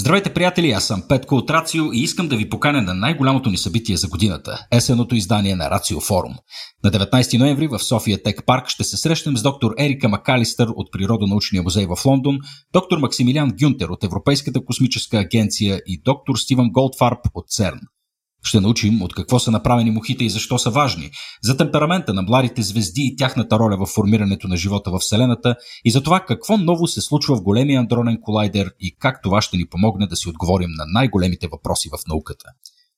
Здравейте, приятели! Аз съм Петко от Рацио и искам да ви поканя на най-голямото ни събитие за годината – есеното издание на Рацио Форум. На 19 ноември в София Тек Парк ще се срещнем с доктор Ерика Макалистър от Природонаучния музей в Лондон, доктор Максимилиан Гюнтер от Европейската космическа агенция и доктор Стивън Голдфарб от ЦЕРН. Ще научим от какво са направени мухите и защо са важни, за темперамента на младите звезди и тяхната роля в формирането на живота в Вселената и за това какво ново се случва в големия андронен колайдер и как това ще ни помогне да си отговорим на най-големите въпроси в науката.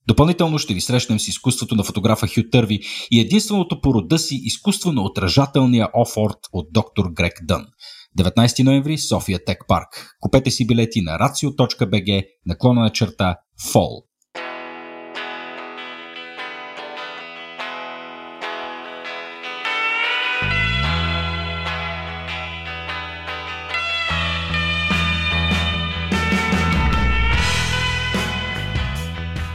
Допълнително ще ви срещнем с изкуството на фотографа Хю Търви и единственото по рода си изкуство на отражателния офорт от доктор Грек Дън. 19 ноември, София Тек Парк. Купете си билети на racio.bg, наклона на черта FALL.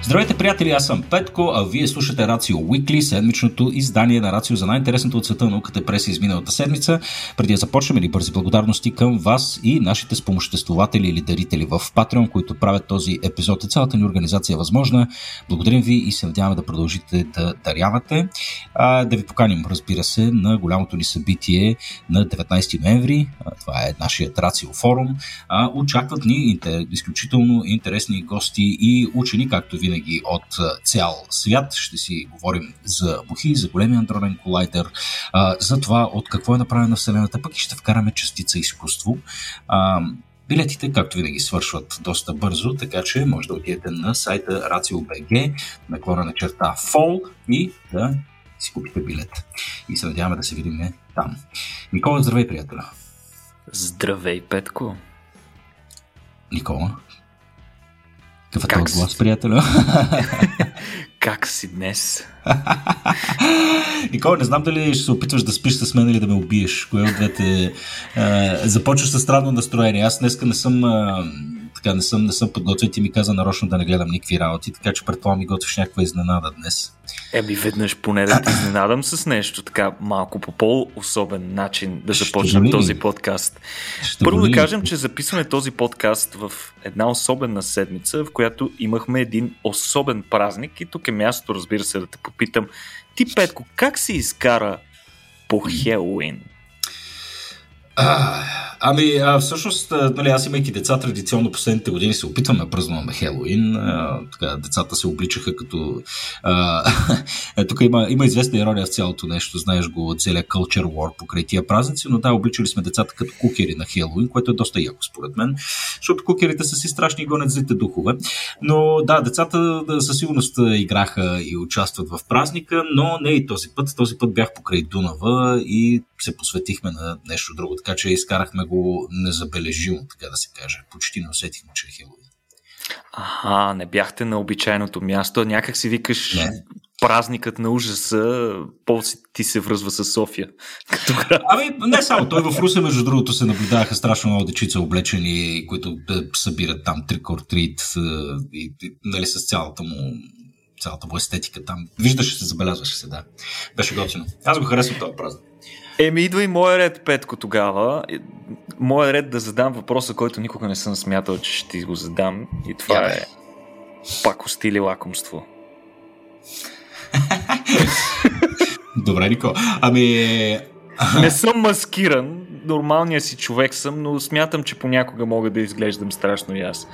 Здравейте, приятели, аз съм Петко, а вие слушате Рацио Уикли, седмичното издание на Рацио за най-интересното от света на науката през изминалата седмица. Преди да започнем ли бързи благодарности към вас и нашите спомоществователи или дарители в Patreon, които правят този епизод и цялата ни организация е възможна. Благодарим ви и се надяваме да продължите да дарявате. А, да ви поканим, разбира се, на голямото ни събитие на 19 ноември. А, това е нашият Рацио форум. А, очакват ни изключително интересни гости и учени, както винаги винаги от цял свят. Ще си говорим за бухи, за големия андронен колайдер, за това от какво е направена Вселената, пък и ще вкараме частица изкуство. Билетите, както винаги, свършват доста бързо, така че може да отидете на сайта RACIO.BG, наклона на черта FALL и да си купите билет. И се надяваме да се видим там. Никола, здравей, приятеля! Здравей, Петко! Никола, какъв е този глас, приятелю? как си днес? Никола, не знам дали ще се опитваш да спиш с мен или да ме убиеш. Кое от двете... започваш с странно настроение. Аз днеска не съм... така, не съм, не съм подготвен. Ти ми каза нарочно да не гледам никакви работи, така че предполагам ми готвиш някаква изненада днес. Еми, веднъж поне да те изненадам с нещо така малко по по-особен начин да започнем Ще този подкаст. Ще Първо да кажем, че записваме този подкаст в една особена седмица, в която имахме един особен празник и тук е място, разбира се, да те попитам. Ти, Петко, как се изкара по Хелуин? Ами, а, всъщност, нали, аз имайки деца, традиционно последните години се опитваме да празнуваме Хелоуин. А, така, децата се обличаха като... А, тук има, има известна ирония в цялото нещо, знаеш го, целият culture war покрай тия празници, но да, обличали сме децата като кукери на Хелоуин, което е доста яко според мен, защото кукерите са си страшни и гонят злите духове. Но да, децата да, със сигурност играха и участват в празника, но не и този път. Този път бях покрай Дунава и се посветихме на нещо друго така че изкарахме го незабележимо, така да се каже. Почти не усетихме, че е Хелоуин. Ага, не бяхте на обичайното място, някак си викаш не. празникът на ужаса, по ти се връзва с София. Ами, не само. Той в Русе, между другото, се наблюдаваха страшно много дечица облечени, които събират там трик or treat и, и, нали, с цялата му цялата му естетика там. Виждаше се, забелязваше се, да. Беше готино. Аз го харесвам този празник. Еми, идва и моя ред, Петко, тогава. Моя ред да задам въпроса, който никога не съм смятал, че ще ти го задам. И това yeah. е пакост или лакомство. Добре, Нико. Ами... Не съм маскиран, нормалния си човек съм, но смятам, че понякога мога да изглеждам страшно и аз.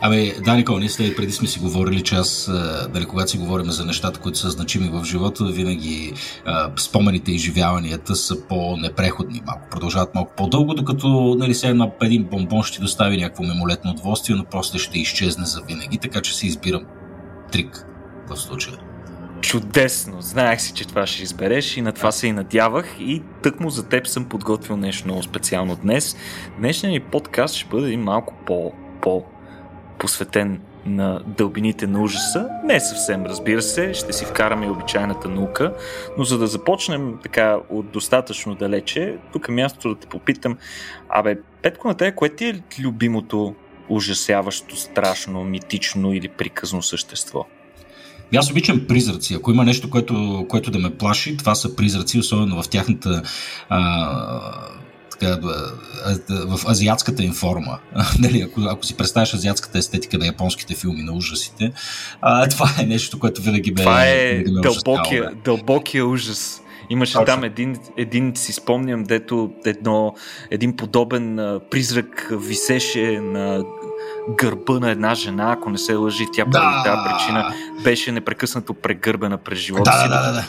Ами, да, Никол, ние след преди сме си говорили, че аз, дали, когато си говорим за нещата, които са значими в живота, винаги а, спомените и изживяванията са по-непреходни, малко продължават малко по-дълго, докато нали, сега на един бомбон ще достави някакво мемолетно удоволствие, но после ще изчезне за винаги, така че си избирам трик в случая. Чудесно! Знаех си, че това ще избереш и на това се и надявах и тъкмо за теб съм подготвил нещо много специално днес. Днешният ни подкаст ще бъде и малко по, по посветен на дълбините на ужаса. Не съвсем, разбира се, ще си вкараме и обичайната наука, но за да започнем така от достатъчно далече, тук е мястото да те попитам, абе, Петко на те, кое ти е любимото ужасяващо, страшно, митично или приказно същество? Аз обичам призраци. Ако има нещо, което, което да ме плаши, това са призраци, особено в тяхната а, така, в азиатската им форма. нали, ако, ако си представяш азиатската естетика на японските филми на ужасите, а, това е нещо, което винаги ме Това е дълбокия, дълбокия ужас. Имаше Точно. там един, един, си спомням, дето едно, един подобен призрак висеше на гърба на една жена, ако не се лъжи, тя поради да. тази причина беше непрекъснато прегърбена през живота да, си. Да, да, да.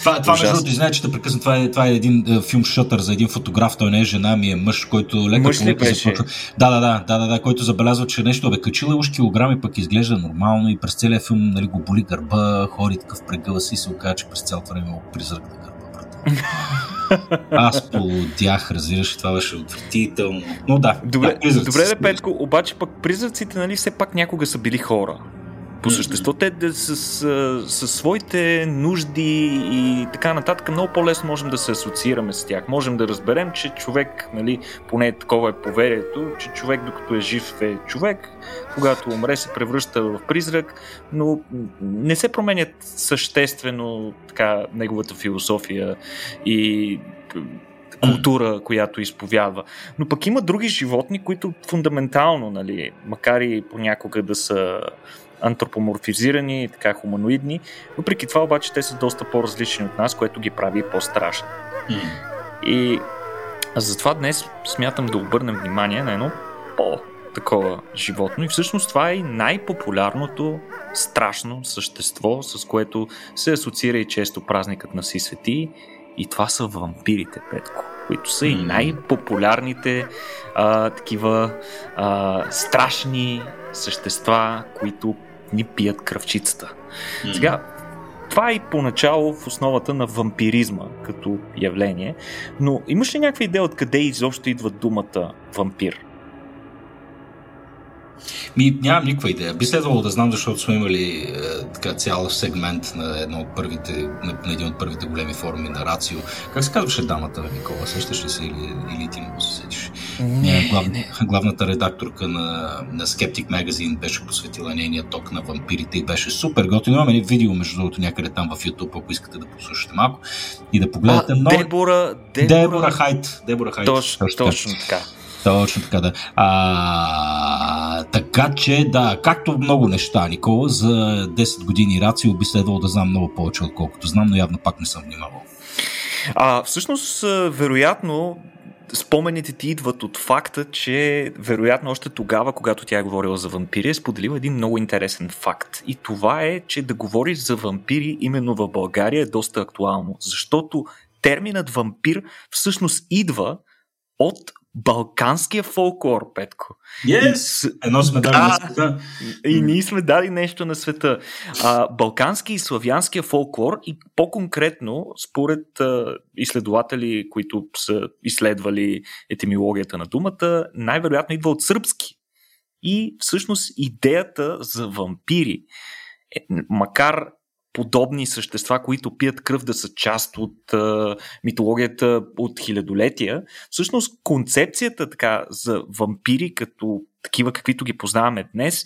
Това, това между другото, знаете, че да прекъсна, това е, това е един е, филм шътър за един фотограф, той не е жена, ми е мъж, който леко мъж ли беше? започва. Да, да, да, да, да, да, който забелязва, че нещо бе качила уж килограми, пък изглежда нормално и през целия филм нали, го боли гърба, хори такъв прегъва си и се оказа, че през цялото време има призрак на гърба. Аз полудях, разбираш, това беше отвратително. Но да. Добре, да, добре да, Петко, обаче пък призраците, нали, все пак някога са били хора. По същество те с, с, с своите нужди и така нататък много по-лесно можем да се асоциираме с тях. Можем да разберем, че човек, нали, поне такова е поверието, че човек докато е жив е човек, когато умре се превръща в призрак, но не се променят съществено така неговата философия и култура, която изповядва. Но пък има други животни, които фундаментално, нали, макар и понякога да са антропоморфизирани, така хуманоидни. Въпреки това обаче те са доста по-различни от нас, което ги прави по-страшни. Mm. И затова днес смятам да обърнем внимание на едно по-такова животно. И всъщност това е най-популярното страшно същество, с което се асоциира и често празникът на си свети. И това са вампирите, Петко които са и най-популярните а, такива а, страшни същества, които ни пият кръвчицата. Mm. Сега, това е и поначало в основата на вампиризма като явление, но имаш ли някаква идея откъде изобщо идва думата вампир? Ми, нямам никаква идея. Би следвало да знам, защото сме имали е, така цял сегмент на, едно от първите, на, на един от първите големи форми на Рацио. Как се казваше дамата, Никола? Сещаш ли се или, или ти не се сетиш? Не, глав, не. Главната редакторка на, на Skeptic Magazine беше посветила нейния ток на вампирите и беше супер готино. Имаме видео, между другото, някъде там в YouTube, ако искате да послушате малко и да погледнете. А, но... Дебора, Дебора... Дебора Хайт. Дебора Хайт. Точно, точно така. Точно така, да. А, така че, да, както много неща, Никола, за 10 години рацио би следвало да знам много повече, отколкото знам, но явно пак не съм внимавал. А, всъщност, вероятно, спомените ти идват от факта, че вероятно още тогава, когато тя е говорила за вампири, е споделила един много интересен факт. И това е, че да говориш за вампири именно в България е доста актуално, защото терминът вампир всъщност идва от балканския фолклор, Петко. Yes! Едно сме дали да, на света. И ние сме дали нещо на света. А, балкански и славянския фолклор и по-конкретно, според а, изследователи, които са изследвали етимологията на думата, най-вероятно идва от сръбски. И всъщност идеята за вампири, е, макар подобни същества, които пият кръв да са част от а, митологията от хилядолетия. Всъщност концепцията така за вампири като такива, каквито ги познаваме днес,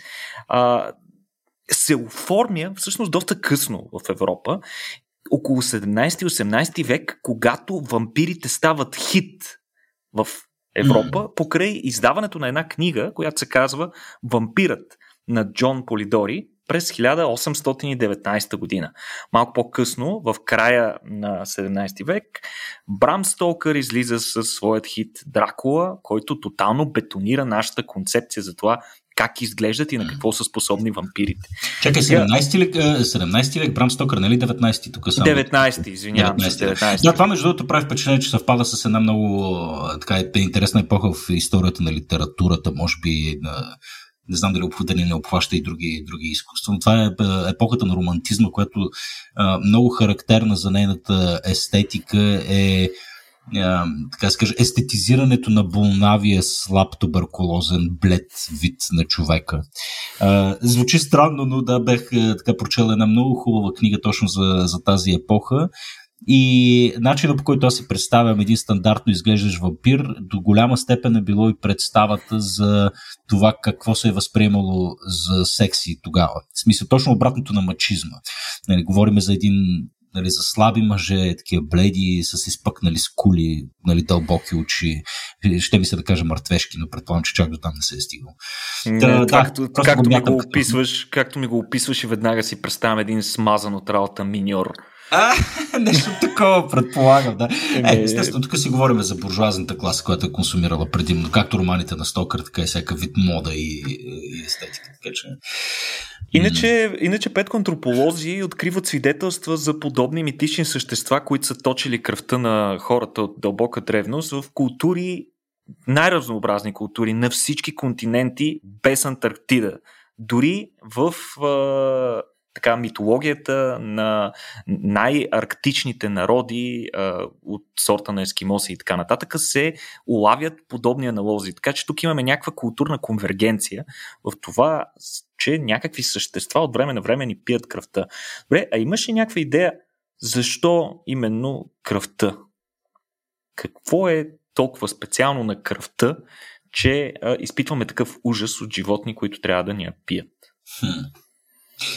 а, се оформя всъщност доста късно в Европа, около 17-18 век, когато вампирите стават хит в Европа, mm. покрай издаването на една книга, която се казва Вампирът на Джон Полидори, през 1819 година. Малко по-късно, в края на 17 век, Брам Столкър излиза със своят хит Дракула, който тотално бетонира нашата концепция за това как изглеждат и на какво са способни вампирите. Чакай, 17 век, 17 век Брам Стокър, нали 19 тук само? 19, извинявам 19. се, 19. Да, това между другото прави впечатление, че съвпада с една много така, интересна епоха в историята на литературата, може би на не знам дали дали не обхваща и други, други изкуства, но това е, е епохата на романтизма, която а, много характерна за нейната естетика е а, така се естетизирането на болнавия слаб туберкулозен блед вид на човека. А, звучи странно, но да, бех така прочел една много хубава книга точно за, за тази епоха и начинът по който аз се представям един стандартно изглеждащ вампир, до голяма степен е било и представата за това какво се е възприемало за секси тогава. В смисъл точно обратното на мачизма. Нали, говорим за един нали, за слаби мъже, такива бледи, с изпъкнали скули, нали, дълбоки очи. Ще ми се да кажа мъртвешки, но предполагам, че чак до там не се е стигнал. Да, да, както, както, ми го описваш, както ми го описваш и веднага си представям един смазан от работа миньор а, нещо такова, предполагам, да. Е, естествено, тук си говорим за буржуазната класа, която е консумирала предимно, както романите на Стокър, така и всяка вид мода и, и естетика. Така че... Иначе, иначе пет антрополози откриват свидетелства за подобни митични същества, които са точили кръвта на хората от дълбока древност в култури, най-разнообразни култури на всички континенти, без Антарктида. Дори в така митологията на най-арктичните народи а, от сорта на ескимоси и така нататък се улавят подобни аналози. Така че тук имаме някаква културна конвергенция в това, че някакви същества от време на време ни пият кръвта. Добре, а имаш ли някаква идея защо именно кръвта? Какво е толкова специално на кръвта, че а, изпитваме такъв ужас от животни, които трябва да ни я пият? Хм.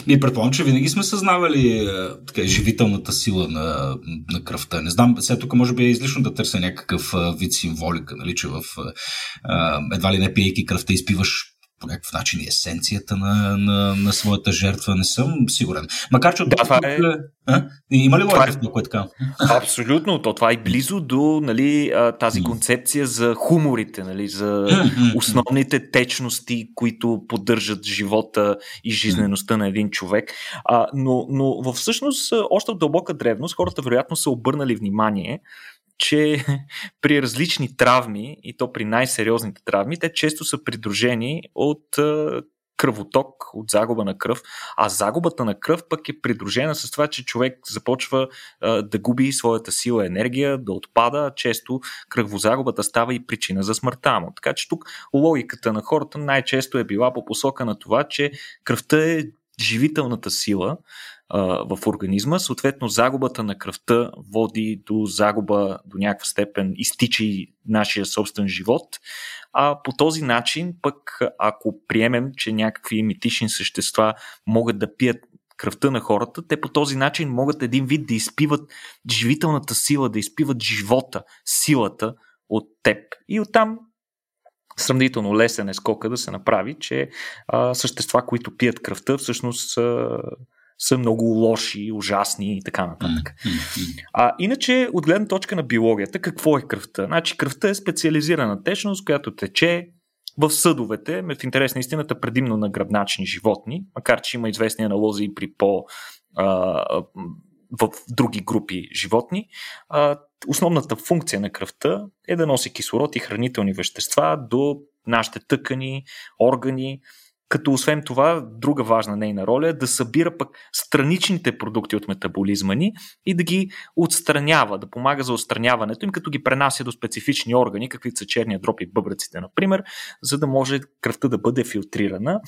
Ние предполагам, че винаги сме съзнавали е, така, живителната сила на, на кръвта. Не знам, сега тук може би е излишно да търся някакъв вид символика, нали, че в е, едва ли не пиейки кръвта изпиваш по някакъв начин есенцията на, на, на своята жертва, не съм сигурен. Макар, че от да, това е... А? Има ли логика в това, е така? Абсолютно, то това е близо до нали, тази концепция за хуморите, нали, за основните течности, които поддържат живота и жизнеността на един човек. А, но, но всъщност, още от дълбока древност, хората вероятно са обърнали внимание, че при различни травми, и то при най-сериозните травми, те често са придружени от кръвоток, от загуба на кръв, а загубата на кръв пък е придружена с това, че човек започва да губи своята сила, енергия, да отпада. Често кръвозагубата става и причина за смъртта му. Така че тук логиката на хората най-често е била по посока на това, че кръвта е живителната сила, в организма. Съответно, загубата на кръвта води до загуба до някаква степен, изтича и нашия собствен живот. А по този начин, пък, ако приемем, че някакви митични същества могат да пият кръвта на хората, те по този начин могат един вид да изпиват живителната сила, да изпиват живота, силата от теб. И оттам сравнително лесен е скока да се направи, че а, същества, които пият кръвта, всъщност а, са много лоши, ужасни и така нататък. А иначе, от гледна точка на биологията, какво е кръвта? Значи, кръвта е специализирана течност, която тече в съдовете, в интерес на истината, предимно на гръбначни животни, макар че има известни аналози и при по в други групи животни. А, основната функция на кръвта е да носи кислород и хранителни вещества до нашите тъкани, органи, като освен това, друга важна нейна роля е да събира пък страничните продукти от метаболизма ни и да ги отстранява, да помага за отстраняването им, като ги пренася до специфични органи, каквито са черния дроп и бъбреците, например, за да може кръвта да бъде филтрирана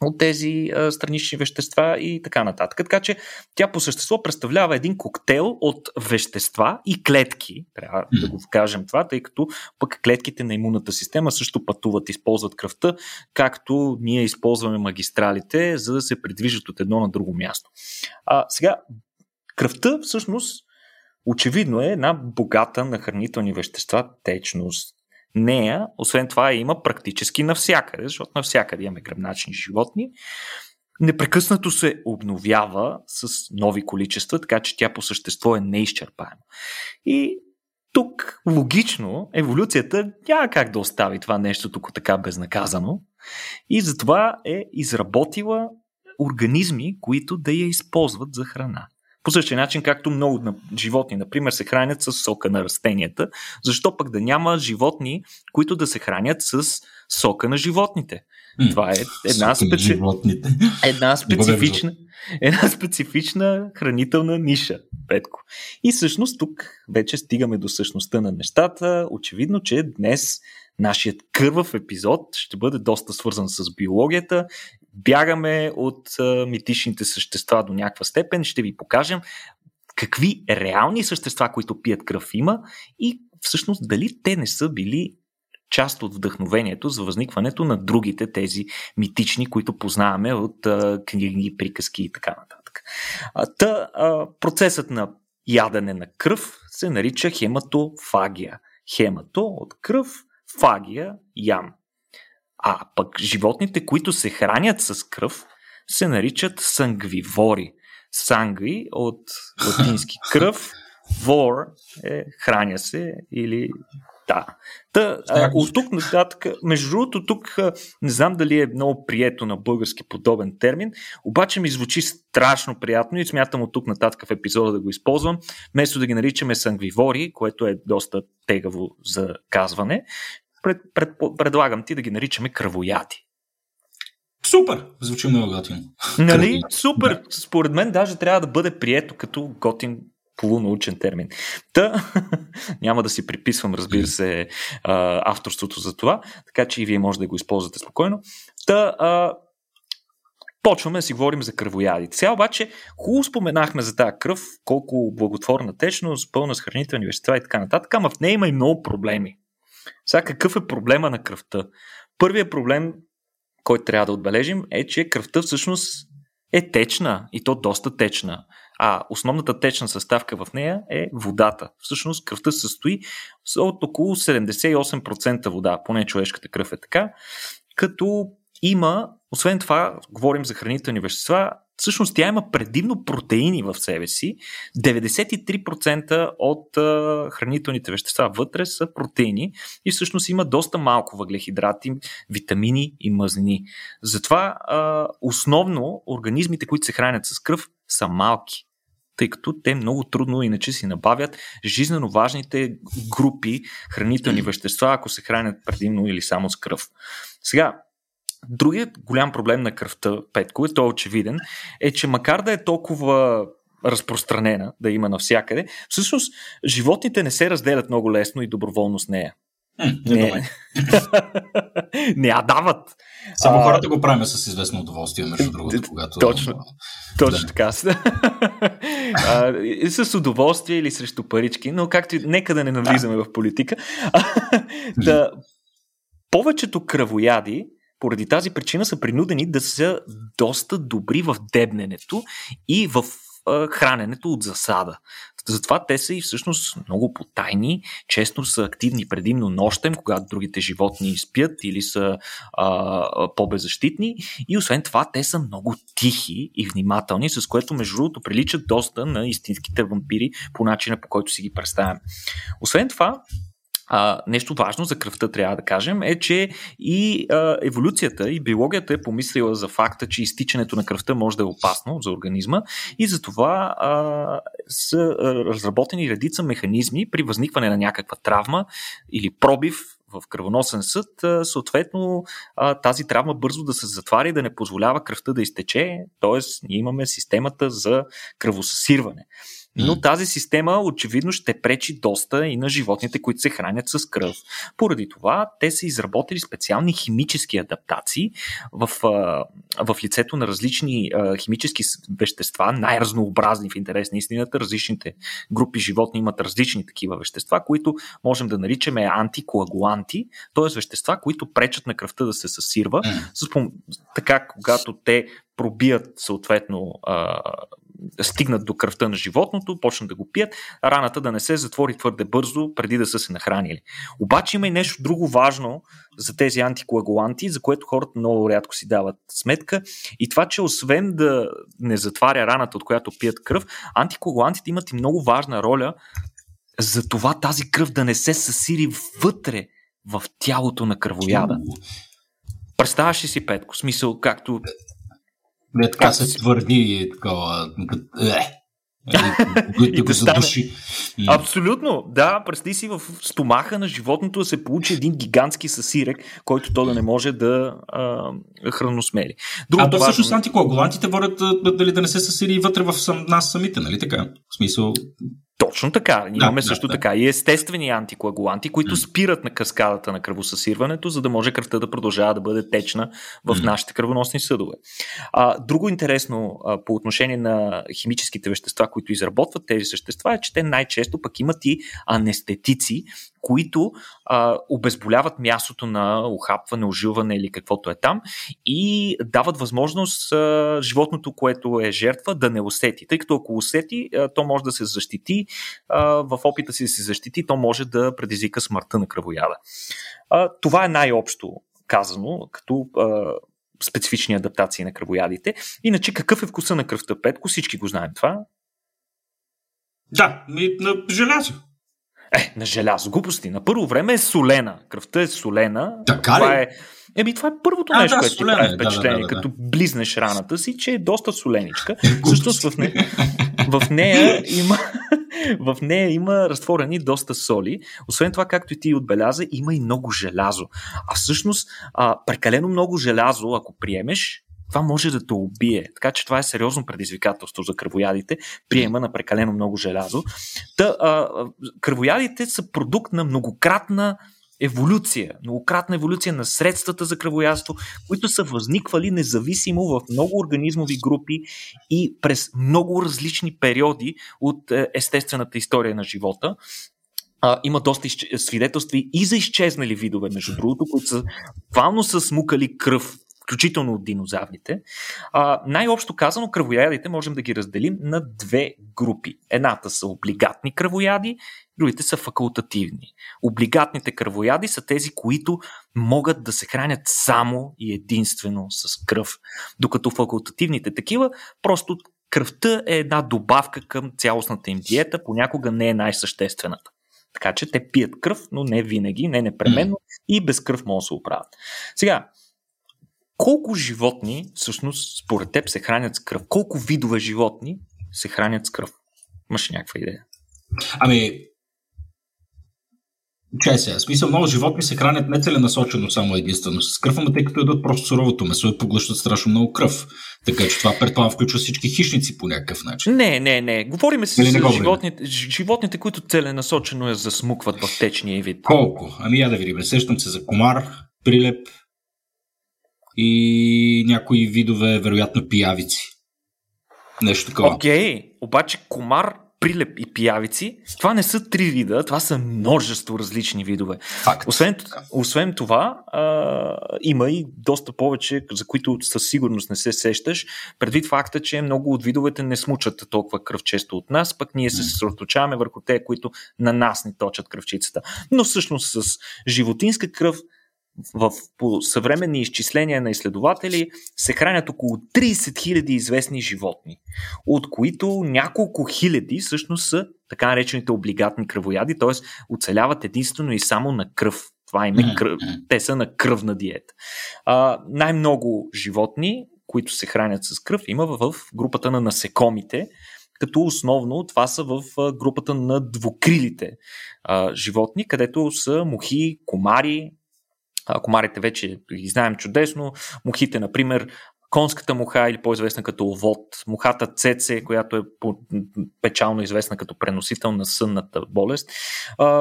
от тези а, странични вещества и така нататък. Така че тя по същество представлява един коктейл от вещества и клетки, трябва да го кажем това, тъй като пък клетките на имунната система също пътуват, използват кръвта, както ние използваме магистралите, за да се придвижат от едно на друго място. А, сега, кръвта всъщност очевидно е една богата на хранителни вещества течност, нея, освен това, има практически навсякъде, защото навсякъде имаме гръбначни животни. Непрекъснато се обновява с нови количества, така че тя по същество е неизчерпаема. И тук логично еволюцията няма как да остави това нещо тук така безнаказано и затова е изработила организми, които да я използват за храна. По същия начин, както много животни, например, се хранят с сока на растенията, защо пък да няма животни, които да се хранят с сока на животните? Това е една, специ... една специфична една специфична хранителна ниша, Петко. И всъщност тук вече стигаме до същността на нещата. Очевидно, че днес нашият кървав епизод ще бъде доста свързан с биологията бягаме от а, митичните същества до някаква степен. Ще ви покажем какви реални същества, които пият кръв има и всъщност дали те не са били част от вдъхновението за възникването на другите тези митични, които познаваме от а, книги, приказки и така нататък. А, та, а, процесът на ядене на кръв се нарича хематофагия. Хемато от кръв, фагия ям. А пък животните, които се хранят с кръв, се наричат сангвивори. Сангви от латински кръв, вор е храня се или да. Та, а, от тук нататък, между другото, тук не знам дали е много прието на български подобен термин, обаче ми звучи страшно приятно и смятам от тук нататък в епизода да го използвам, вместо да ги наричаме сангвивори, което е доста тегаво за казване, пред, пред, предлагам ти да ги наричаме кръвояди. Супер! Звучи много готин. Нали? Супер! Да. Според мен даже трябва да бъде прието като готин полунаучен термин. Та, няма да си приписвам, разбира се, авторството за това, така че и вие може да го използвате спокойно. Та, а, почваме да си говорим за кръвоядите. Сега обаче хубаво споменахме за тази кръв, колко благотворна течност, пълна с хранителни вещества и така нататък, ама в нея има и много проблеми. Сега какъв е проблема на кръвта? Първият проблем, който трябва да отбележим, е, че кръвта всъщност е течна и то доста течна. А основната течна съставка в нея е водата. Всъщност кръвта се състои от около 78% вода, поне човешката кръв е така, като има, освен това, говорим за хранителни вещества, всъщност тя има предимно протеини в себе си. 93% от а, хранителните вещества вътре са протеини и всъщност има доста малко въглехидрати, витамини и мазнини. Затова а, основно организмите, които се хранят с кръв, са малки тъй като те много трудно иначе си набавят жизненно важните групи хранителни вещества, ако се хранят предимно или само с кръв. Сега, Другият голям проблем на кръвта, Петко, и той е очевиден, е, че макар да е толкова разпространена, да има навсякъде, всъщност животните не се разделят много лесно и доброволно с нея. Не, не, не я дават. Само а, хората го правим с известно удоволствие, между другото, когато... Точно, точно да. така. а, с удоволствие или срещу парички, но както и нека да не навлизаме да. в политика. да, повечето кръвояди поради тази причина са принудени да са доста добри в дебненето и в храненето от засада. Затова те са и всъщност много потайни, често са активни предимно нощем, когато другите животни спят или са а, по-беззащитни. И освен това, те са много тихи и внимателни, с което между другото приличат доста на истинските вампири по начина по който си ги представяме. Освен това, а, нещо важно за кръвта трябва да кажем е, че и а, еволюцията и биологията е помислила за факта, че изтичането на кръвта може да е опасно за организма и затова а, са разработени редица механизми при възникване на някаква травма или пробив в кръвоносен съд, съответно тази травма бързо да се затваря и да не позволява кръвта да изтече, т.е. ние имаме системата за кръвосъсирване. Но тази система очевидно ще пречи доста и на животните, които се хранят с кръв. Поради това те са изработили специални химически адаптации в, в лицето на различни химически вещества, най-разнообразни в интерес на истината. Различните групи животни имат различни такива вещества, които можем да наричаме антикоагуланти, т.е. вещества, които пречат на кръвта да се съсирва. Така, когато те пробият съответно стигнат до кръвта на животното, почнат да го пият, раната да не се затвори твърде бързо, преди да са се нахранили. Обаче има и нещо друго важно за тези антикоагуланти, за което хората много рядко си дават сметка. И това, че освен да не затваря раната, от която пият кръв, антикоагулантите имат и много важна роля за това тази кръв да не се съсири вътре в тялото на кръвояда. Представяш ли си, Петко, смисъл, както не, така се твърди и такова. И да стане... Абсолютно, да. Представи си в стомаха на животното да се получи един гигантски съсирек, който то да не може да а, храносмели. Друго а то важно... всъщност антикоагулантите водят дали да не се съсири вътре в сам, нас самите, нали така? В смисъл, Точно така. Да, имаме да, също да. така и естествени антикоагуланти, които М. спират на каскадата на кръвосъсирването, за да може кръвта да продължава да бъде течна в М. нашите кръвоносни съдове. А, друго интересно а, по отношение на химическите вещества, които изработват тези същества, е, че те най-често пък имат и анестетици, които а, обезболяват мястото на ухапване, ожилване или каквото е там и дават възможност а, животното, което е жертва, да не усети. Тъй като ако усети, а, то може да се защити, а, в опита си да се защити, то може да предизвика смъртта на кръвояда. А, това е най-общо казано, като а, специфични адаптации на кръвоядите. Иначе какъв е вкуса на кръвта, Петко? Всички го знаем това. Да, на желязо. Е, на желязо. Глупости. На първо време е солена. Кръвта е солена. Така това ли? е... Еми, това е първото А, нещо, да, което ти солена прави е, впечатление, да, да, да. като близнеш раната си, че е доста соленичка. Всъщност в, не... в нея има в нея има разтворени доста соли. Освен това, както и ти отбеляза, има и много желязо. А всъщност, а, прекалено много желязо, ако приемеш, това може да те убие. Така че това е сериозно предизвикателство за кръвоядите, приема на прекалено много желязо. Та, а, кръвоядите са продукт на многократна еволюция, многократна еволюция на средствата за кръвоядство, които са възниквали независимо в много организмови групи и през много различни периоди от е, естествената история на живота. А, има доста изче... свидетелства и за изчезнали видове, между другото, които са буквално са смукали кръв, включително от динозаврите. А, най-общо казано, кръвоядите можем да ги разделим на две групи. Едната са облигатни кръвояди, другите са факултативни. Облигатните кръвояди са тези, които могат да се хранят само и единствено с кръв. Докато факултативните такива, просто кръвта е една добавка към цялостната им диета, понякога не е най-съществената. Така че те пият кръв, но не винаги, не непременно и без кръв могат да се оправят. Сега, колко животни всъщност според теб се хранят с кръв? Колко видове животни се хранят с кръв? Имаш някаква идея? Ами, Чай сега, смисъл много животни се хранят не целенасочено само единствено с кръв, ама тъй като едат просто суровото месо и поглъщат страшно много кръв. Така че това предполагам включва всички хищници по някакъв начин. Не, не, не. Говориме си Или не говорим? животните, животните, които целенасочено я засмукват в течния вид. Колко? Ами я да видим. Сещам се за комар, прилеп и някои видове, вероятно, пиявици. Нещо такова. Окей, обаче комар, прилеп и пиявици, това не са три вида, това са множество различни видове. Факт. Освен, освен това, а, има и доста повече, за които със сигурност не се сещаш, предвид факта, че много от видовете не смучат толкова кръв често от нас, пък ние се съсредоточаваме върху те, които на нас ни точат кръвчицата. Но всъщност с животинска кръв в, по съвременни изчисления на изследователи се хранят около 30 000 известни животни, от които няколко хиляди всъщност са така наречените облигатни кръвояди, т.е. оцеляват единствено и само на кръв. Това им е кръв. Те са на кръвна диета. А, най-много животни, които се хранят с кръв, има в групата на насекомите, като основно това са в групата на двукрилите а, животни, където са мухи, комари, комарите вече ги знаем чудесно, мухите, например, конската муха или по-известна като овод, мухата цеце, която е по- печално известна като преносител на сънната болест,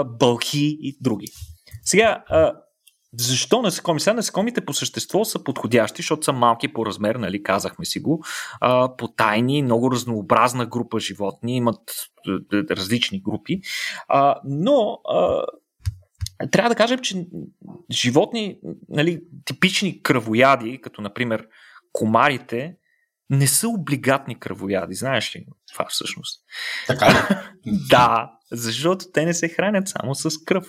бълхи и други. Сега, а, защо насекоми? Сега насекомите по същество са подходящи, защото са малки по размер, нали, казахме си го, а, потайни, много разнообразна група животни, имат е, е, различни групи, но трябва да кажем, че животни, нали, типични кръвояди, като например комарите, не са облигатни кръвояди. Знаеш ли това всъщност? Така ли? Да, защото те не се хранят само с кръв.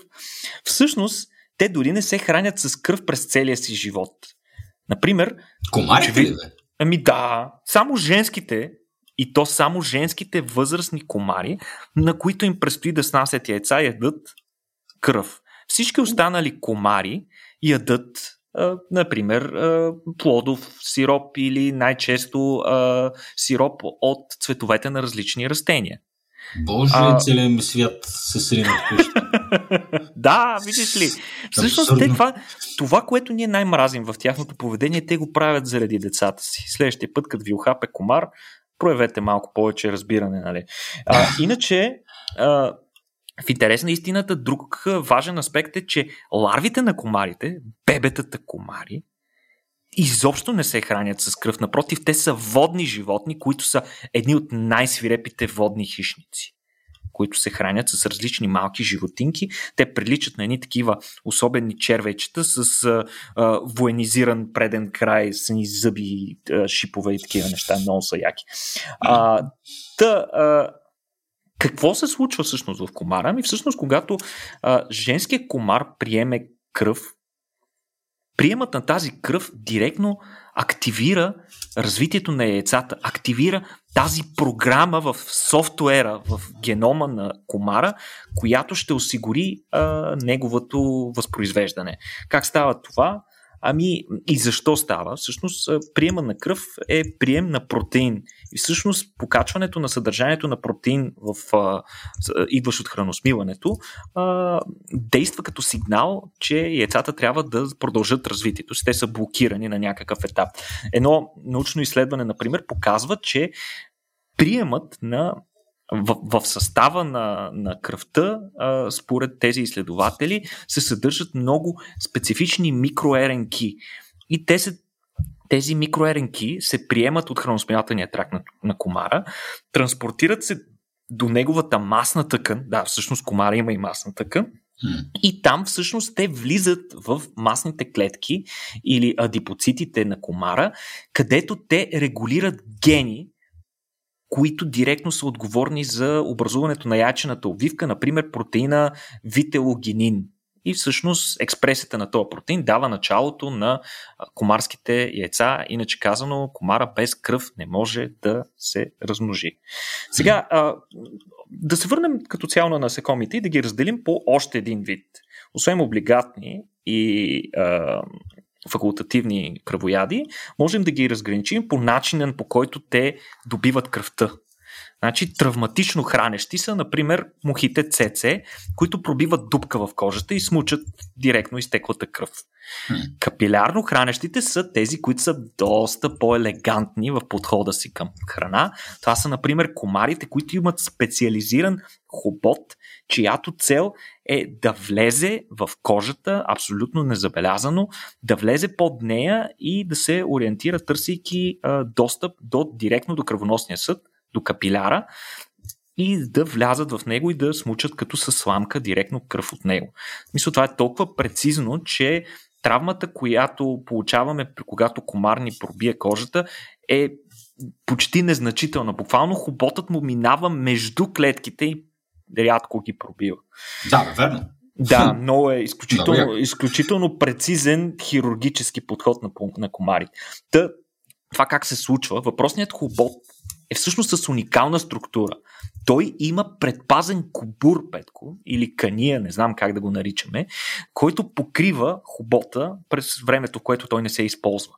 Всъщност, те дори не се хранят с кръв през целия си живот. Например, Комарите ли, бе? Ами да, само женските и то само женските възрастни комари, на които им предстои да снасят яйца, ядат кръв. Всички останали комари ядат, например, плодов сироп или най-често сироп от цветовете на различни растения. Боже, А- целият ми свят се срина да, видиш ли. Всъщност, те това, това, което ние най-мразим в тяхното поведение, те го правят заради децата си. Следващия път, като ви охапе комар, проявете малко повече разбиране. Нали? А, иначе, а, в интерес на истината, друг важен аспект е, че ларвите на комарите, бебетата комари, изобщо не се хранят с кръв. Напротив, те са водни животни, които са едни от най-свирепите водни хищници които се хранят с различни малки животинки. Те приличат на едни такива особени червечета с а, а, военизиран преден край, с ни зъби, а, шипове и такива неща. Много са яки. А, та, а, какво се случва всъщност в комара? Ми всъщност, когато а, женският комар приеме кръв, приемът на тази кръв директно активира развитието на яйцата, активира тази програма в софтуера, в генома на комара, която ще осигури а, неговото възпроизвеждане. Как става това? Ами и защо става? Всъщност приема на кръв е прием на протеин. И всъщност покачването на съдържанието на протеин в а, идващ от храносмиването а, действа като сигнал, че яйцата трябва да продължат развитието си. Те са блокирани на някакъв етап. Едно научно изследване, например, показва, че приемът на в, в състава на, на кръвта, а, според тези изследователи, се съдържат много специфични микроеренки. И те се, тези микроеренки се приемат от храносмилателния тракт на, на комара, транспортират се до неговата масна тъкан. Да, всъщност комара има и масна тъкан. И там всъщност те влизат в масните клетки или адипоцитите на комара, където те регулират гени, които директно са отговорни за образуването на ячената обвивка, например протеина вителогенин. И всъщност експресията на този протеин дава началото на комарските яйца. Иначе казано, комара без кръв не може да се размножи. Сега, да се върнем като цяло на насекомите и да ги разделим по още един вид. Освен облигатни и факултативни кръвояди, можем да ги разграничим по начинен по който те добиват кръвта. Значи травматично хранещи са, например, мухите ЦЦ, които пробиват дупка в кожата и смучат директно изтеклата кръв. Капилярно хранещите са тези, които са доста по-елегантни в подхода си към храна. Това са, например, комарите, които имат специализиран хобот, чиято цел е да влезе в кожата абсолютно незабелязано, да влезе под нея и да се ориентира, търсейки достъп до, директно до кръвоносния съд, до капиляра и да влязат в него и да смучат като със сламка директно кръв от него. Мисля, това е толкова прецизно, че травмата, която получаваме, когато комар ни пробие кожата, е почти незначителна. Буквално хоботът му минава между клетките и рядко ги пробива. Да, верно. Да, много е изключително, изключително прецизен хирургически подход на, на комарите. Та, това как се случва? Въпросният хобот е всъщност с уникална структура. Той има предпазен кубур, Петко, или кания, не знам как да го наричаме, който покрива хобота през времето, което той не се използва.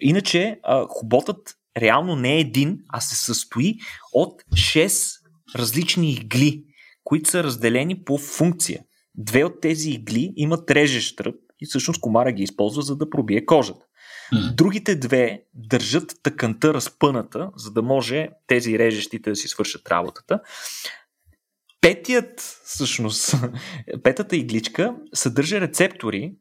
Иначе хоботът реално не е един, а се състои от 6 различни игли, които са разделени по функция. Две от тези игли имат режещ тръп и всъщност комара ги използва за да пробие кожата. Другите две държат тъканта разпъната, за да може тези режещите да си свършат работата. Петият, всъщност, петата игличка съдържа рецептори,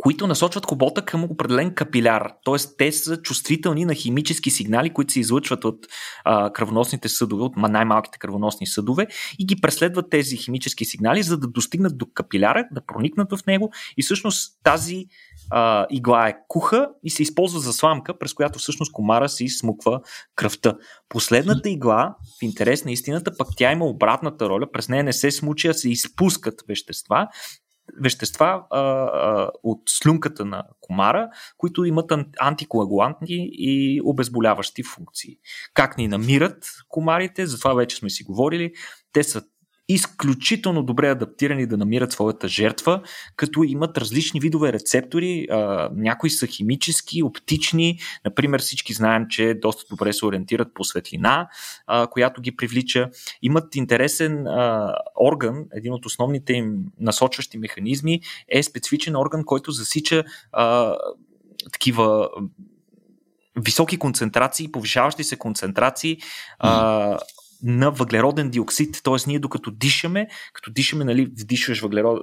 които насочват хобота към определен капиляр. Т.е. те са чувствителни на химически сигнали, които се излъчват от а, кръвоносните съдове, от най-малките кръвоносни съдове и ги преследват тези химически сигнали, за да достигнат до капиляра, да проникнат в него и всъщност тази а, игла е куха и се използва за сламка, през която всъщност комара си смуква кръвта. Последната игла, в интерес на истината, пък тя има обратната роля. През нея не се смучи, а се изпускат вещества вещества а, а, от слюнката на комара, които имат антикоагулантни и обезболяващи функции. Как ни намират комарите, за това вече сме си говорили. Те са изключително добре адаптирани да намират своята жертва, като имат различни видове рецептори. Някои са химически, оптични. Например, всички знаем, че доста добре се ориентират по светлина, която ги привлича. Имат интересен орган, един от основните им насочващи механизми е специфичен орган, който засича такива високи концентрации, повишаващи се концентрации а, на въглероден диоксид. Т.е. ние докато дишаме, като дишаме, нали, вдишваш въглерод,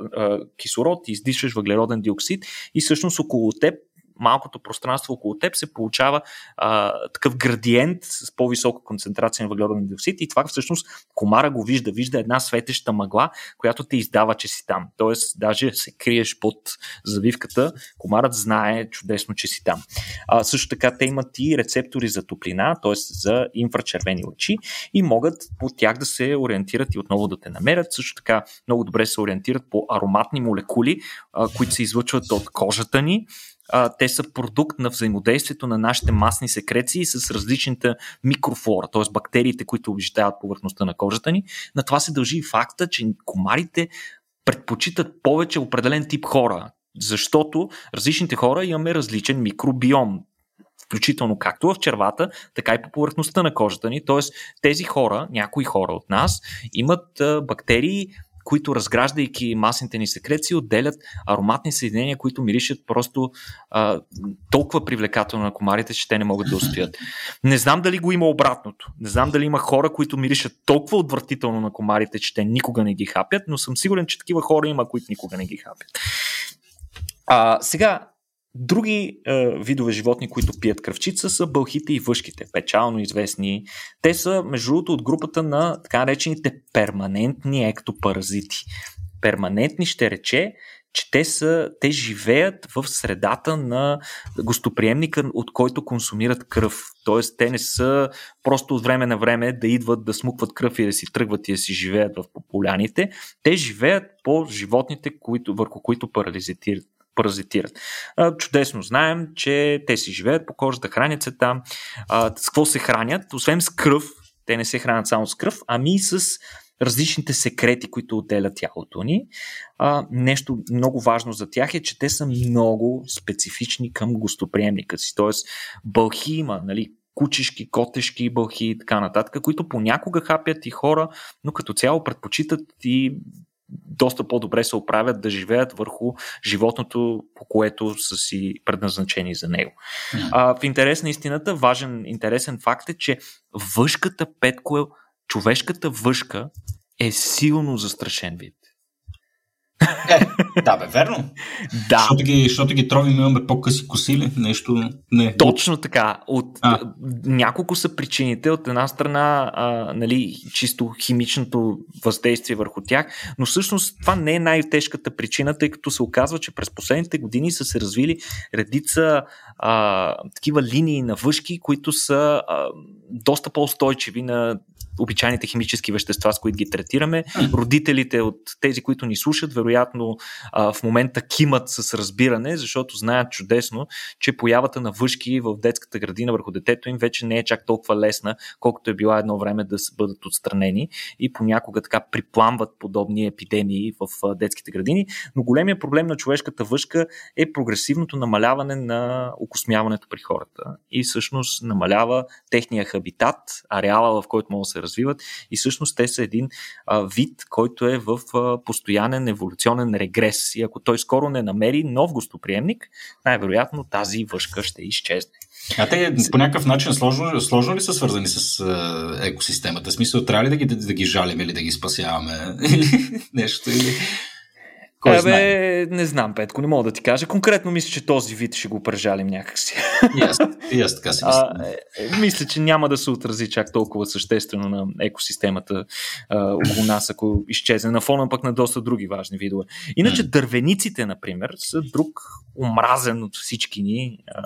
кислород и издишваш въглероден диоксид и всъщност около теб малкото пространство около теб се получава а, такъв градиент с по-висока концентрация на въглероден диоксид и това всъщност комара го вижда. Вижда една светеща мъгла, която те издава, че си там. Тоест, даже се криеш под завивката, комарът знае чудесно, че си там. А, също така, те имат и рецептори за топлина, т.е. за инфрачервени лъчи и могат по тях да се ориентират и отново да те намерят. Също така, много добре се ориентират по ароматни молекули, а, които се излъчват от кожата ни а, те са продукт на взаимодействието на нашите масни секреции с различната микрофлора, т.е. бактериите, които обжитават повърхността на кожата ни. На това се дължи и факта, че комарите предпочитат повече определен тип хора, защото различните хора имаме различен микробиом включително както в червата, така и по повърхността на кожата ни. Тоест, тези хора, някои хора от нас, имат бактерии, които разграждайки масните ни секреции, отделят ароматни съединения, които миришат просто а, толкова привлекателно на комарите, че те не могат да устоят. Не знам дали го има обратното. Не знам дали има хора, които миришат толкова отвратително на комарите, че те никога не ги хапят, но съм сигурен, че такива хора има, които никога не ги хапят. А, сега, Други е, видове животни, които пият кръвчица, са бълхите и въшките, печално известни. Те са, между другото, от групата на така наречените перманентни ектопаразити. Перманентни ще рече, че те, са, те живеят в средата на гостоприемника, от който консумират кръв. Тоест, те не са просто от време на време да идват да смукват кръв и да си тръгват и да си живеят в поляните. Те живеят по животните, които, върху които парализитират паразитират. Чудесно знаем, че те си живеят по кожата, хранят се там. С какво се хранят? Освен с кръв, те не се хранят само с кръв, ами и с различните секрети, които отделят тялото ни. А, нещо много важно за тях е, че те са много специфични към гостоприемника си. Тоест, бълхи има, нали, кучешки, котешки бълхи и така нататък, които понякога хапят и хора, но като цяло предпочитат и доста по-добре се оправят да живеят върху животното, по което са си предназначени за него. А, в интерес на истината, важен, интересен факт е, че въшката петко, е, човешката въшка е силно застрашен вид. Е, да, бе, верно. Да. Защото ги, защото ги тровим, имаме по-къси коси ли? Нещо. Не. Точно така. От, а. няколко са причините. От една страна, а, нали, чисто химичното въздействие върху тях, но всъщност това не е най-тежката причина, тъй като се оказва, че през последните години са се развили редица а, такива линии на въшки, които са а, доста по-устойчиви на обичайните химически вещества, с които ги третираме. Родителите от тези, които ни слушат, вероятно а, в момента кимат с разбиране, защото знаят чудесно, че появата на въшки в детската градина върху детето им вече не е чак толкова лесна, колкото е била едно време да бъдат отстранени и понякога така припламват подобни епидемии в детските градини. Но големия проблем на човешката въшка е прогресивното намаляване на окосмяването при хората и всъщност намалява техния хабитат, ареала, в който могат да се развиват и всъщност те са един а, вид, който е в а, постоянен еволюционен регрес и ако той скоро не намери нов гостоприемник, най-вероятно тази въшка ще изчезне. А те по някакъв начин сложно, сложно ли са свързани с е, екосистемата? В смисъл, трябва ли да ги, да, да ги жалим или да ги спасяваме? Или нещо? Или... Кой Ебе, знае? не знам, Петко, не мога да ти кажа. Конкретно мисля, че този вид ще го прежалим някакси. И аз, и аз така си мисля. А, е, мисля, че няма да се отрази чак толкова съществено на екосистемата а, около нас, ако изчезне на фона пък на доста други важни видове. Иначе дървениците, например, са друг омразен от всички ни а,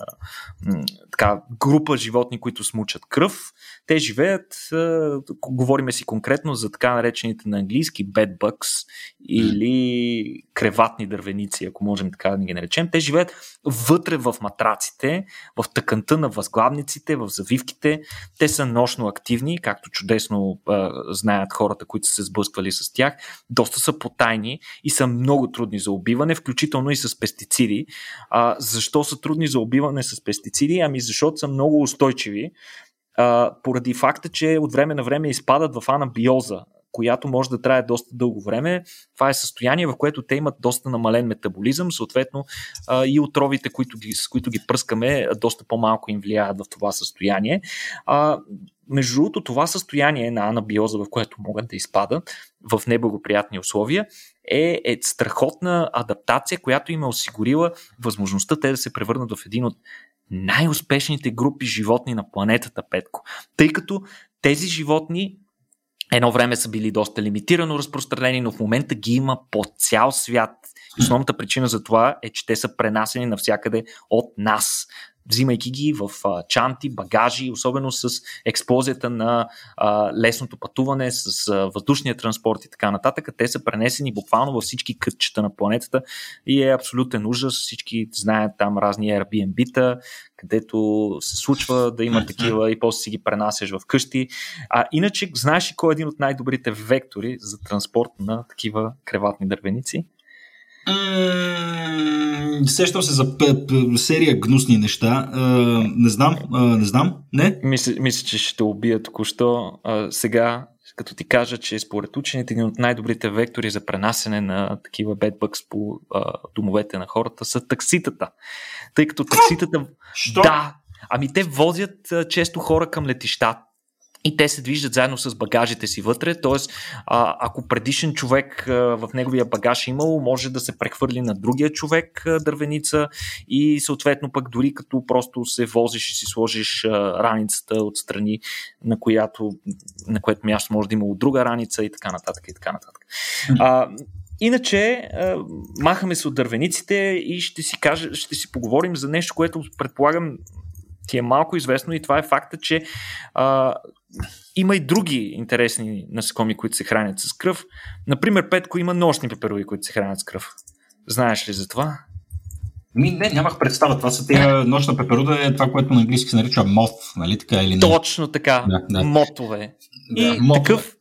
така, група животни, които смучат кръв. Те живеят, а, говориме си конкретно за така наречените на английски bedbugs или креватни дървеници, ако можем така да ги наречем. Те живеят вътре в матраците, в тъканта на възглавниците, в завивките. Те са нощно активни, както чудесно а, знаят хората, които са се сблъсквали с тях. Доста са потайни и са много трудни за убиване, включително и с пестициди. А, защо са трудни за убиване с пестициди? Ами защото са много устойчиви. А, поради факта, че от време на време изпадат в анабиоза която може да трае доста дълго време. Това е състояние, в което те имат доста намален метаболизъм, съответно а, и отровите, които ги, с които ги пръскаме, доста по-малко им влияят в това състояние. А, между другото, това състояние на анабиоза, в което могат да изпадат в неблагоприятни условия, е, е страхотна адаптация, която им е осигурила възможността те да се превърнат в един от най-успешните групи животни на планетата, Петко. Тъй като тези животни едно време са били доста лимитирано разпространени, но в момента ги има по цял свят. Основната причина за това е, че те са пренасени навсякъде от нас взимайки ги в а, чанти, багажи, особено с експлозията на а, лесното пътуване, с а, въздушния транспорт и така нататък. Те са пренесени буквално във всички кътчета на планетата и е абсолютен ужас. Всички знаят там разни Airbnb-та, където се случва да има такива и после си ги пренасяш в къщи. А иначе, знаеш ли кой е един от най-добрите вектори за транспорт на такива креватни дървеници? Сещам се за п- п- серия гнусни неща. не знам, не знам, не? Мисля, мисля че ще убия току-що. сега, като ти кажа, че според учените един от най-добрите вектори за пренасене на такива бедбъкс по а, домовете на хората са такситата. Тъй като такситата... Що? Да, ами те возят а, често хора към летища, и те се движат заедно с багажите си вътре, т.е. ако предишен човек в неговия багаж е имало, може да се прехвърли на другия човек дървеница и съответно пък дори като просто се возиш и си сложиш раницата отстрани, на, която, на което място може да има от друга раница и така нататък и така нататък. А, Иначе, махаме се от дървениците и ще си, кажа, ще си поговорим за нещо, което предполагам ти е малко известно и това е факта, че а, има и други интересни насекоми, които се хранят с кръв. Например, Петко има нощни пепероди, които се хранят с кръв. Знаеш ли за това? Ми, не, нямах представа. Това са тия нощна пеперуда е това, което на английски се нарича мот, нали така или не? Точно така. Да, да. Мотове. Да, и мотове. такъв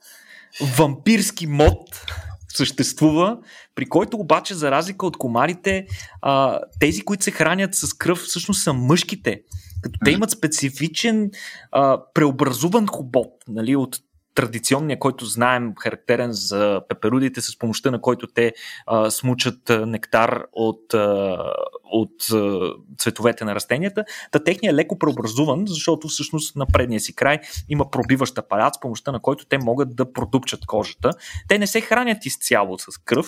вампирски мод съществува, при който обаче, за разлика от комарите, а, тези, които се хранят с кръв, всъщност са мъжките. Като те имат специфичен а, преобразуван хобот, нали, от традиционния, който знаем, характерен за пеперудите, с помощта на който те а, смучат нектар от, а, от а, цветовете на растенията. Та техният е леко преобразуван, защото всъщност на предния си край има пробиващ апарат, с помощта на който те могат да продупчат кожата. Те не се хранят изцяло с кръв.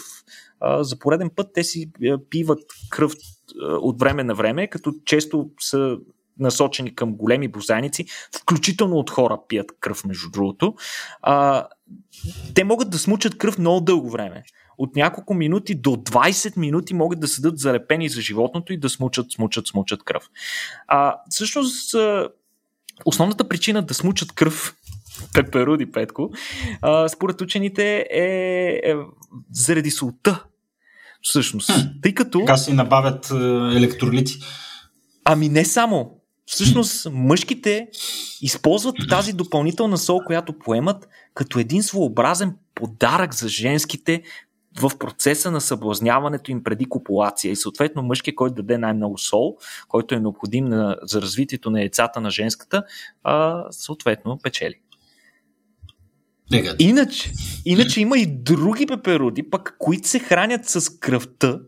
А, за пореден път те си пиват кръв от време на време, като често са насочени към големи бозайници, включително от хора пият кръв, между другото, а, те могат да смучат кръв много дълго време. От няколко минути до 20 минути могат да седат залепени за животното и да смучат, смучат, смучат кръв. А, всъщност, основната причина да смучат кръв пеперуди, Петко, а, според учените е, е заради солта. Всъщност. Тъй като. Така си набавят е, електролити. Ами не само всъщност мъжките използват тази допълнителна сол, която поемат, като един своеобразен подарък за женските в процеса на съблазняването им преди копулация. И съответно мъжкият, който даде най-много сол, който е необходим на, за развитието на яйцата на женската, а, съответно печели. Иначе, иначе има и други пеперуди, пък, които се хранят с кръвта,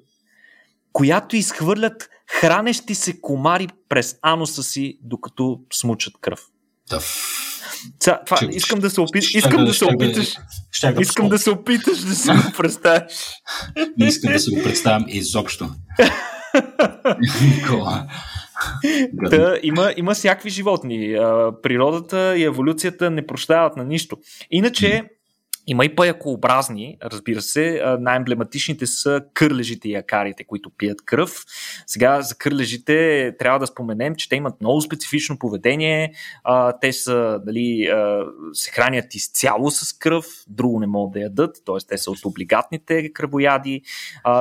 която изхвърлят хранещи се комари през ануса си, докато смучат кръв. Да. Ца, това, ще, искам да се, опит... ще, искам да се опиташ. Искам да се опиташ да си го представиш. Не искам да си го представям изобщо. Никола. Да, има, има всякакви животни. Природата и еволюцията не прощават на нищо. Иначе, има и паякообразни, разбира се. Най-емблематичните са кърлежите и акарите, които пият кръв. Сега за кърлежите трябва да споменем, че те имат много специфично поведение. Те са, дали, се хранят изцяло с кръв, друго не могат да ядат, т.е. те са от облигатните кръвояди,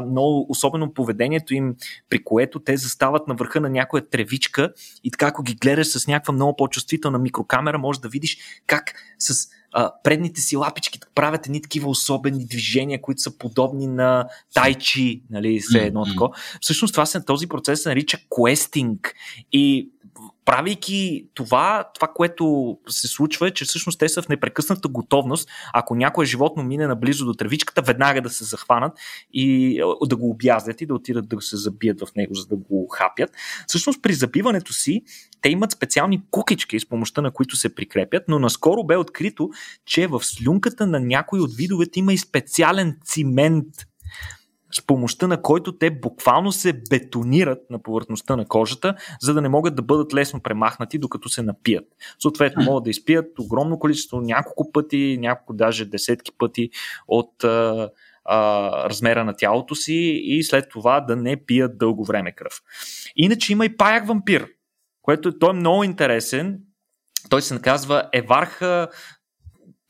но особено поведението им, при което те застават на върха на някоя тревичка и така, ако ги гледаш с някаква много по-чувствителна микрокамера, може да видиш как с а, предните си лапички правят едни такива особени движения, които са подобни на тайчи, нали, все едно mm-hmm. тако. Всъщност това този процес се нарича квестинг и правейки това, това, което се случва е, че всъщност те са в непрекъсната готовност, ако някое животно мине наблизо до тревичката, веднага да се захванат и да го обяздят и да отидат да се забият в него, за да го хапят. Всъщност при забиването си те имат специални кукички, с помощта на които се прикрепят, но наскоро бе открито, че в слюнката на някои от видовете има и специален цимент, с помощта на който те буквално се бетонират на повърхността на кожата, за да не могат да бъдат лесно премахнати, докато се напият. Съответно, могат да изпият огромно количество, няколко пъти, няколко даже десетки пъти от а, а, размера на тялото си и след това да не пият дълго време кръв. Иначе има и паяк вампир, което е, той е много интересен. Той се наказва Еварха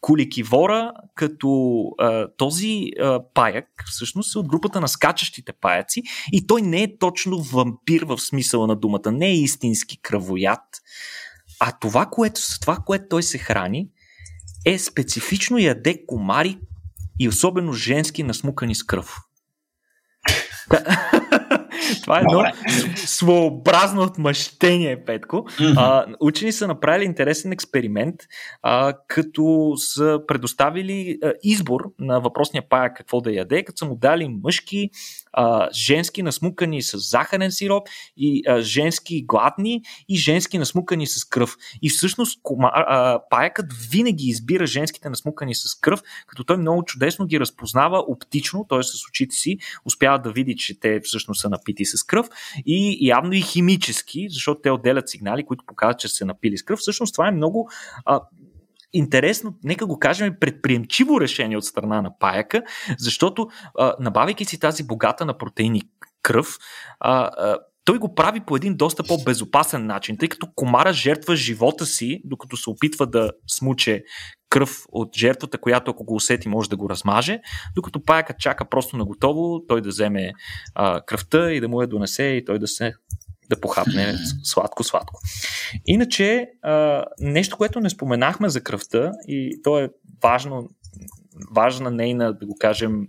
Куликивора, като а, този а, паяк всъщност е от групата на скачащите паяци и той не е точно вампир в смисъла на думата, не е истински кръвоят, а това, което, това, което той се храни, е специфично яде комари и особено женски насмукани с кръв. Това е едно своеобразно отмъщение, Петко. Mm-hmm. А, учени са направили интересен експеримент, а, като са предоставили а, избор на въпросния пая какво да яде, като са му дали мъжки, а, женски насмукани с захарен сироп и а, женски гладни и женски насмукани с кръв. И всъщност кома, а, паякът винаги избира женските насмукани с кръв, като той много чудесно ги разпознава оптично, т.е. с очите си успява да види, че те всъщност са напити с кръв и явно и химически, защото те отделят сигнали, които показват, че са напили с кръв. Всъщност това е много а, интересно, нека го кажем, предприемчиво решение от страна на паяка, защото а, набавяйки си тази богата на протеини кръв, а, а, той го прави по един доста по-безопасен начин, тъй като комара жертва живота си, докато се опитва да смуче кръв от жертвата, която ако го усети може да го размаже, докато паяка чака просто на готово той да вземе а, кръвта и да му я донесе и той да се да похапне сладко-сладко. Иначе, а, нещо, което не споменахме за кръвта и то е важно, важна нейна, да го кажем,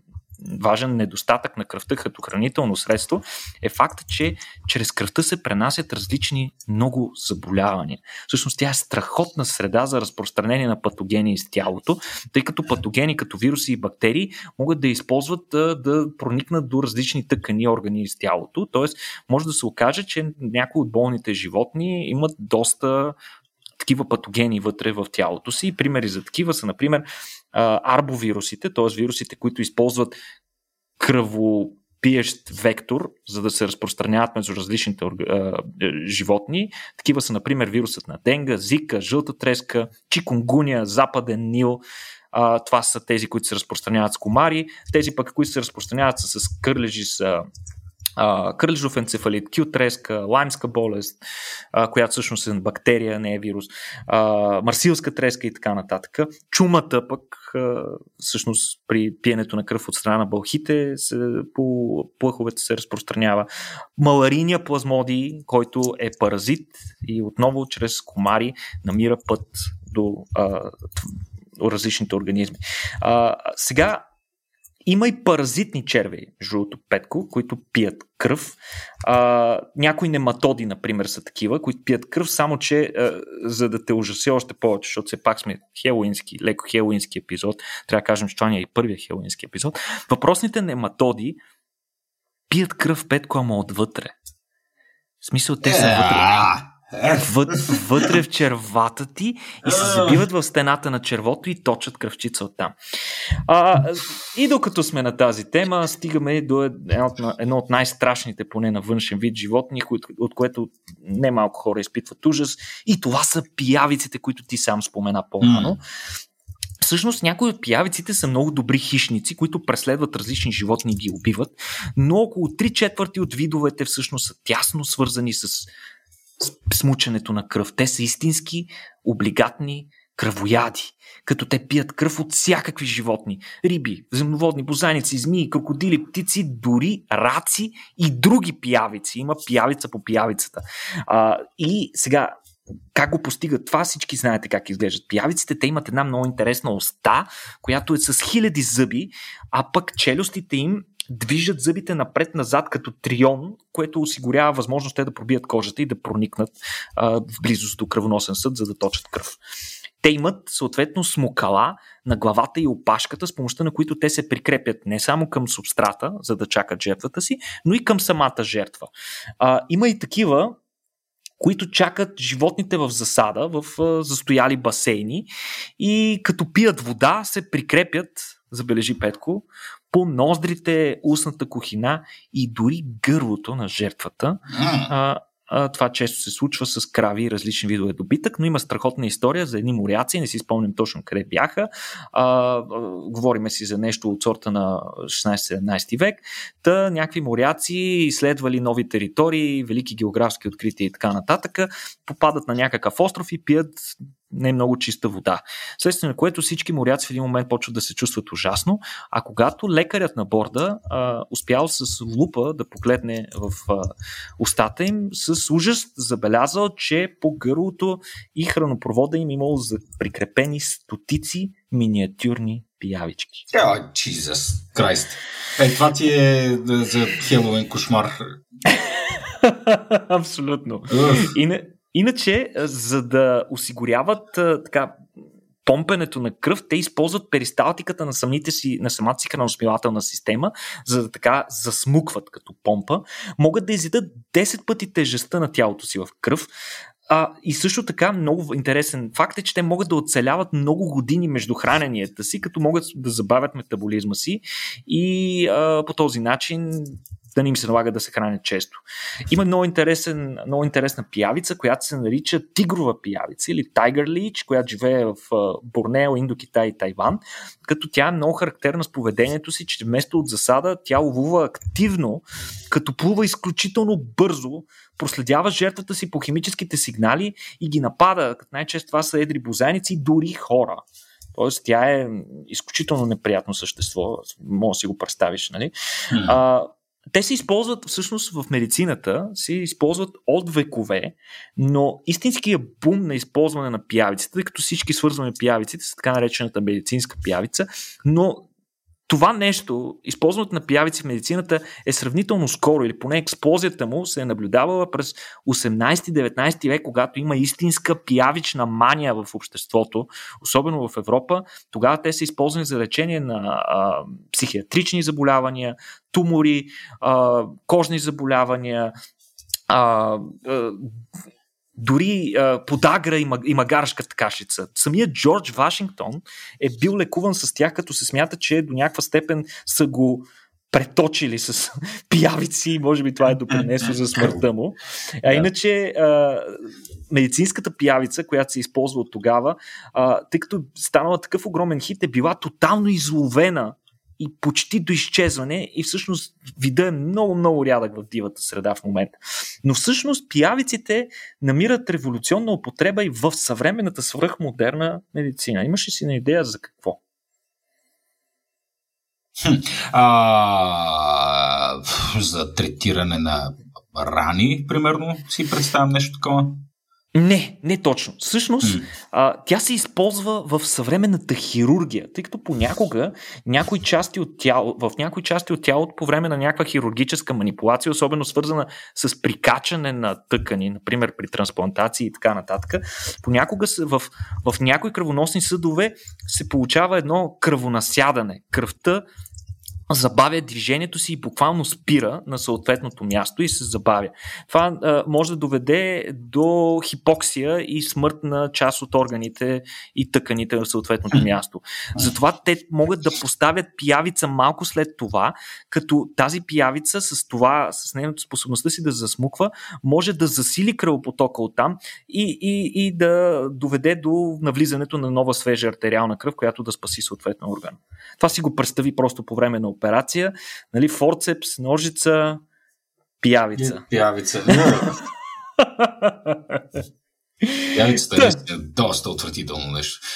важен недостатък на кръвта като хранително средство е факта, че чрез кръвта се пренасят различни много заболявания. Всъщност тя е страхотна среда за разпространение на патогени из тялото, тъй като патогени като вируси и бактерии могат да използват да, проникнат до различни тъкани органи из тялото. Тоест може да се окаже, че някои от болните животни имат доста такива патогени вътре в тялото си. Примери за такива са, например, арбовирусите, т.е. вирусите, които използват кръвопиещ вектор, за да се разпространяват между различните а, животни. Такива са, например, вирусът на денга, зика, жълта треска, чикунгуния, западен нил. Това са тези, които се разпространяват с комари. Тези пък, които се разпространяват с кърлежи, са кръжов енцефалит, кютреска, лаймска болест, а, която всъщност е бактерия, не е вирус, а, марсилска треска и така нататък. Чумата пък а, всъщност при пиенето на кръв от страна на бълхите се, по плъховете се разпространява. Малариния плазмодий, който е паразит и отново чрез комари намира път до а, различните организми. А, сега има и паразитни червеи, жълто петко, които пият кръв. А, някои нематоди, например, са такива, които пият кръв, само че а, за да те ужаси още повече, защото все пак сме хелуински, леко хелуински епизод, трябва да кажем, че това не е и първия хелуински епизод. Въпросните нематоди пият кръв петко, ама отвътре. В смисъл, те са вътре вътре в червата ти и се забиват в стената на червото и точат кръвчица оттам. А, и докато сме на тази тема, стигаме до едно от, едно от най-страшните, поне на външен вид животни, от което немалко хора изпитват ужас. И това са пиявиците, които ти сам спомена по-рано. Всъщност някои от пиявиците са много добри хищници, които преследват различни животни и ги убиват, но около 3 четвърти от видовете всъщност са тясно свързани с смучането на кръв. Те са истински облигатни кръвояди, като те пият кръв от всякакви животни. Риби, земноводни, бозайници, змии, крокодили, птици, дори раци и други пиявици. Има пиявица по пиявицата. А, и сега, как го постигат това, всички знаете как изглеждат пиявиците. Те имат една много интересна уста, която е с хиляди зъби, а пък челюстите им движат зъбите напред-назад като трион, което осигурява възможност те да пробият кожата и да проникнат а, в близост до кръвоносен съд, за да точат кръв. Те имат съответно смокала на главата и опашката, с помощта на които те се прикрепят не само към субстрата, за да чакат жертвата си, но и към самата жертва. А, има и такива, които чакат животните в засада, в а, застояли басейни и като пият вода се прикрепят, забележи Петко, по ноздрите, устната кухина и дори гърлото на жертвата. А, а, това често се случва с крави и различни видове добитък, но има страхотна история за едни моряци, не си спомням точно къде бяха. А, а, говориме си за нещо от сорта на 16-17 век. Та някакви моряци изследвали нови територии, велики географски открития и така нататък, попадат на някакъв остров и пият не е много чиста вода. Следствие на което всички моряци в един момент почват да се чувстват ужасно, а когато лекарят на борда а, успял с лупа да погледне в а, устата им, с ужас забелязал, че по гърлото и хранопровода им имало прикрепени стотици миниатюрни пиявички. Oh, Jesus Christ. Е, това ти е за Хеловен кошмар. Абсолютно. И, Иначе, за да осигуряват така помпенето на кръв, те използват перисталтиката на, самите си, на самата си храносмилателна система, за да така засмукват като помпа. Могат да изядат 10 пъти тежестта на тялото си в кръв. А, и също така много интересен факт е, че те могат да оцеляват много години между храненията си, като могат да забавят метаболизма си и а, по този начин да не им се налага да се хранят често. Има много, интересен, много интересна пиявица, която се нарича тигрова пиявица или Tiger Leech, която живее в Борнео, Индокитай и Тайван, като тя е много характерна с поведението си, че вместо от засада тя ловува активно, като плува изключително бързо, проследява жертвата си по химическите сигнали и ги напада, като най-често това са едри бозайници, дори хора. Тоест, тя е изключително неприятно същество. Може да си го представиш, нали? Mm. А, те се използват всъщност в медицината, се използват от векове, но истинският бум на използване на пиявиците, тъй като всички свързваме пиявиците с така наречената медицинска пиявица, но това нещо, използването на пиявици в медицината е сравнително скоро, или поне експлозията му се е наблюдавала през 18-19 век, когато има истинска пиявична мания в обществото, особено в Европа. Тогава те са използвани за лечение на а, психиатрични заболявания, тумори, а, кожни заболявания, а, а, дори а, подагра и, и магарашката кашица. Самият Джордж Вашингтон е бил лекуван с тях, като се смята, че до някаква степен са го преточили с пиявици и може би това е допринесло за смъртта му. А иначе а, медицинската пиявица, която се използва от тогава, а, тъй като станала такъв огромен хит, е била тотално изловена и почти до изчезване и всъщност вида е много-много рядък в дивата среда в момента. Но всъщност пиявиците намират революционна употреба и в съвременната свръхмодерна медицина. Имаш ли си на идея за какво? Хм, а, за третиране на рани, примерно, си представям нещо такова. Не, не точно. Всъщност, mm. а, тя се използва в съвременната хирургия, тъй като понякога някои части от тяло, в някои части от тялото по време на някаква хирургическа манипулация, особено свързана с прикачане на тъкани, например при трансплантации и така нататък, понякога в, в някои кръвоносни съдове се получава едно кръвонасядане. Кръвта забавя движението си и буквално спира на съответното място и се забавя. Това а, може да доведе до хипоксия и смърт на част от органите и тъканите на съответното място. Затова те могат да поставят пиявица малко след това, като тази пиявица с това, с нейната способността си да засмуква, може да засили кръвопотока оттам и, и, и да доведе до навлизането на нова свежа артериална кръв, която да спаси съответно орган. Това си го представи просто по време на операция, нали, форцепс, ножица, пиявица. Пиявица. Пиявицата е доста отвратително нещо.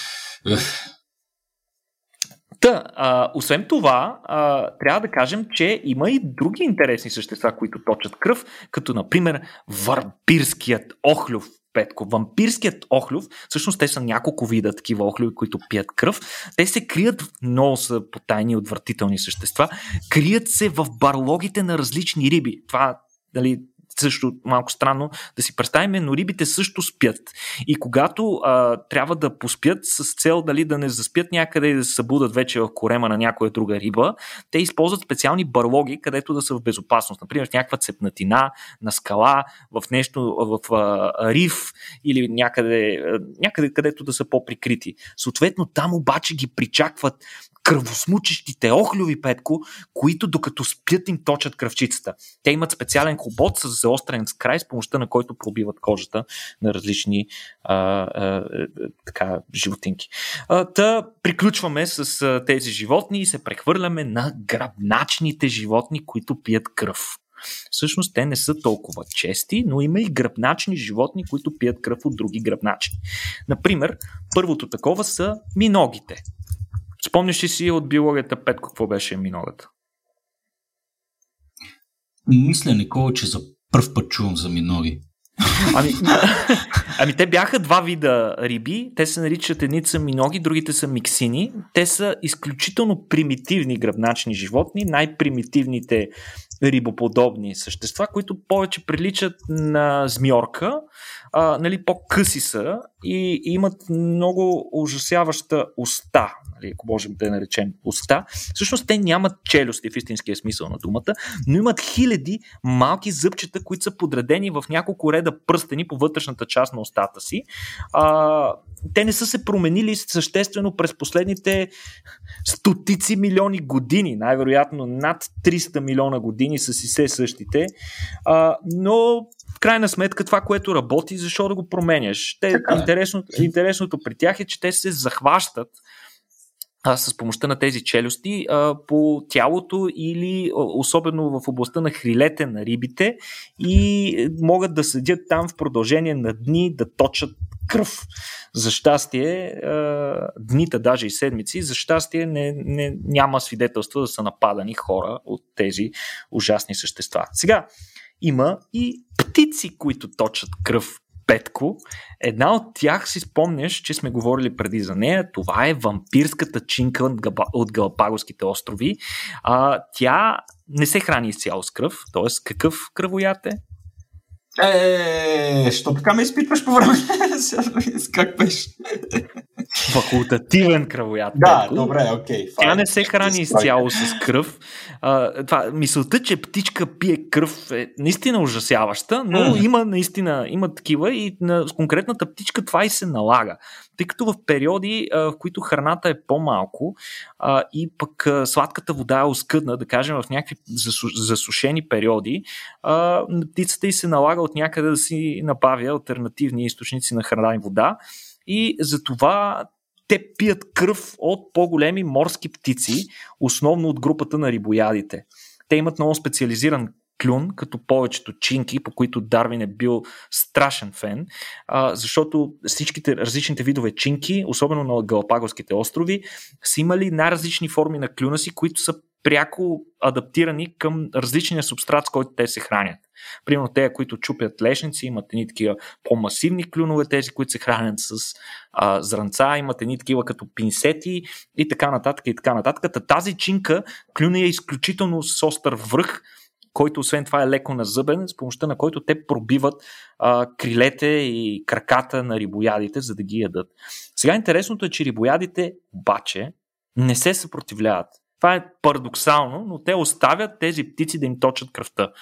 Та, а, освен това, а, трябва да кажем, че има и други интересни същества, които точат кръв, като например варпирският охлюв Петко. Вампирският охлюв, всъщност те са няколко вида такива охлюви, които пият кръв. Те се крият, много са потайни, отвратителни същества, крият се в барлогите на различни риби. Това дали, също малко странно да си представим, но рибите също спят. И когато а, трябва да поспят с цел дали да не заспят някъде и да се събудат вече в корема на някоя друга риба, те използват специални барлоги, където да са в безопасност. Например, в някаква цепнатина, на скала, в нещо, в а, риф или някъде, някъде, където да са по-прикрити. Съответно, там обаче ги причакват кръвосмучещите охлюви, Петко, които докато спят им точат кръвчицата. Те имат специален хобот с заострен с край, с помощта на който пробиват кожата на различни а, а, така, животинки. А, та приключваме с а, тези животни и се прехвърляме на гръбначните животни, които пият кръв. Всъщност те не са толкова чести, но има и гръбначни животни, които пият кръв от други гръбначни. Например, първото такова са миногите. Спомняш ли си от биологията Петко какво беше миногата? Мисля, Никола, че за първ път чувам за миноги. Ами, ами те бяха два вида риби. Те се наричат едните са миноги, другите са миксини. Те са изключително примитивни гръбначни животни, най-примитивните рибоподобни същества, които повече приличат на змиорка, а, нали, по-къси са и имат много ужасяваща уста, нали, ако можем да я наречем уста. Всъщност те нямат челюсти в истинския смисъл на думата, но имат хиляди малки зъбчета, които са подредени в няколко реда пръстени по вътрешната част на устата си. А, те не са се променили съществено през последните стотици милиони години, най-вероятно над 300 милиона години са си се същите, а, но в крайна сметка това, което работи, защо да го променяш? Те, е. интересното, интересното при тях е, че те се захващат а, с помощта на тези челюсти а, по тялото или особено в областта на хрилете на рибите и могат да седят там в продължение на дни да точат кръв. За щастие, дните, даже и седмици, за щастие не, не, няма свидетелства да са нападани хора от тези ужасни същества. Сега, има и птици, които точат кръв Петко. Една от тях си спомняш, че сме говорили преди за нея. Това е вампирската чинка от Галапагоските острови. А, тя не се храни изцяло с кръв, т.е. какъв кръвоят е? Е, що така ме изпитваш по време? как беше? Факултативен кръвоят. Да, добре, окей. Okay, Тя не се храни изцяло с кръв. А, това, мисълта, че птичка пие кръв е наистина ужасяваща, но mm. има наистина има такива и на конкретната птичка това и се налага. Тъй като в периоди, а, в които храната е по-малко а, и пък а, сладката вода е оскъдна, да кажем в някакви засушени периоди, а, птицата и се налага от някъде да си набавя альтернативни източници на храна и вода и затова те пият кръв от по-големи морски птици, основно от групата на рибоядите. Те имат много специализиран клюн, като повечето чинки, по които Дарвин е бил страшен фен, защото всичките различните видове чинки, особено на Галапагоските острови, са имали най-различни форми на клюна си, които са пряко адаптирани към различния субстрат, с който те се хранят. Примерно те, които чупят лешници, имат едни такива по-масивни клюнове, тези, които се хранят с а, зранца, имат едни такива като пинсети и така нататък и така нататък. Тази чинка клюна е изключително с остър връх, който освен това е леко назъбен, с помощта на който те пробиват а, крилете и краката на рибоядите, за да ги ядат. Сега интересното е, че рибоядите обаче не се съпротивляват. Това е парадоксално, но те оставят тези птици да им точат кръвта.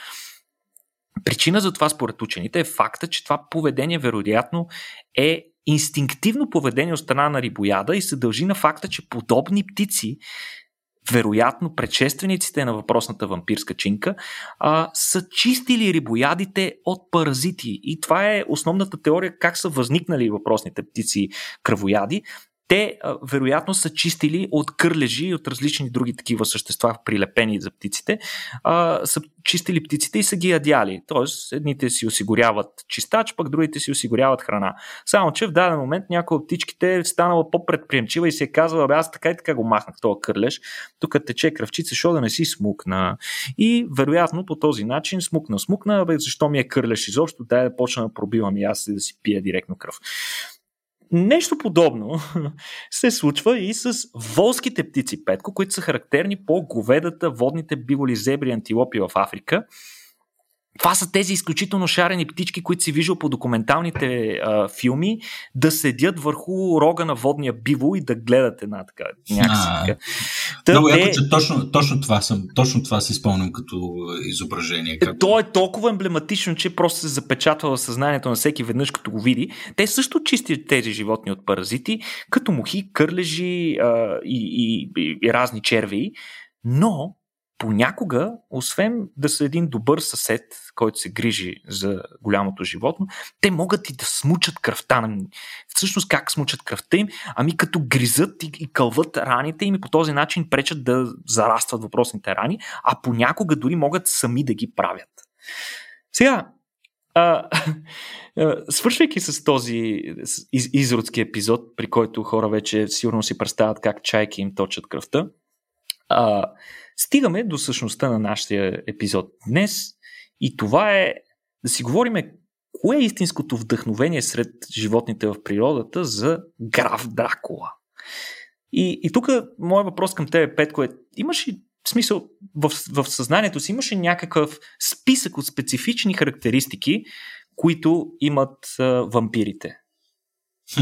Причина за това според учените е факта, че това поведение вероятно е инстинктивно поведение от страна на рибояда и се дължи на факта, че подобни птици вероятно предшествениците на въпросната вампирска чинка, а, са чистили рибоядите от паразити. И това е основната теория как са възникнали въпросните птици кръвояди. Те а, вероятно са чистили от кърлежи и от различни други такива същества, прилепени за птиците, а, са чистили птиците и са ги ядяли. Тоест, едните си осигуряват чистач, пък другите си осигуряват храна. Само, че в даден момент някоя от птичките е станала по-предприемчива и се е казала, аз така и така го махнах този кърлеж, тук тече кръвчица, защо да не си смукна. И вероятно по този начин смукна, смукна, бе, защо ми е кърлеж изобщо, дай да почна да пробивам и аз и да си пия директно кръв. Нещо подобно се случва и с волските птици петко, които са характерни по говедата, водните биволи, зебри, антилопи в Африка. Това са тези изключително шарени птички, които си виждал по документалните а, филми, да седят върху рога на водния биво и да гледат една така някакси. Много яко, че точно, точно, това съм, точно това си спомням като изображение. Как... То е толкова емблематично, че просто се запечатва в съзнанието на всеки веднъж, като го види. Те също чистят тези животни от паразити, като мухи, кърлежи а, и, и, и, и разни черви, но понякога, освен да са един добър съсед, който се грижи за голямото животно, те могат и да смучат кръвта. на Всъщност как смучат кръвта им? Ами като гризат и, и кълват раните им и по този начин пречат да зарастват въпросните рани, а понякога дори могат сами да ги правят. Сега, а, свършвайки с този из, изродски епизод, при който хора вече сигурно си представят как чайки им точат кръвта, а, Стигаме до същността на нашия епизод днес и това е да си говориме кое е истинското вдъхновение сред животните в природата за граф Дракула. И, и тук моят въпрос към тебе, Петко, е имаш ли смисъл в, в съзнанието си имаше някакъв списък от специфични характеристики, които имат а, вампирите? Хм.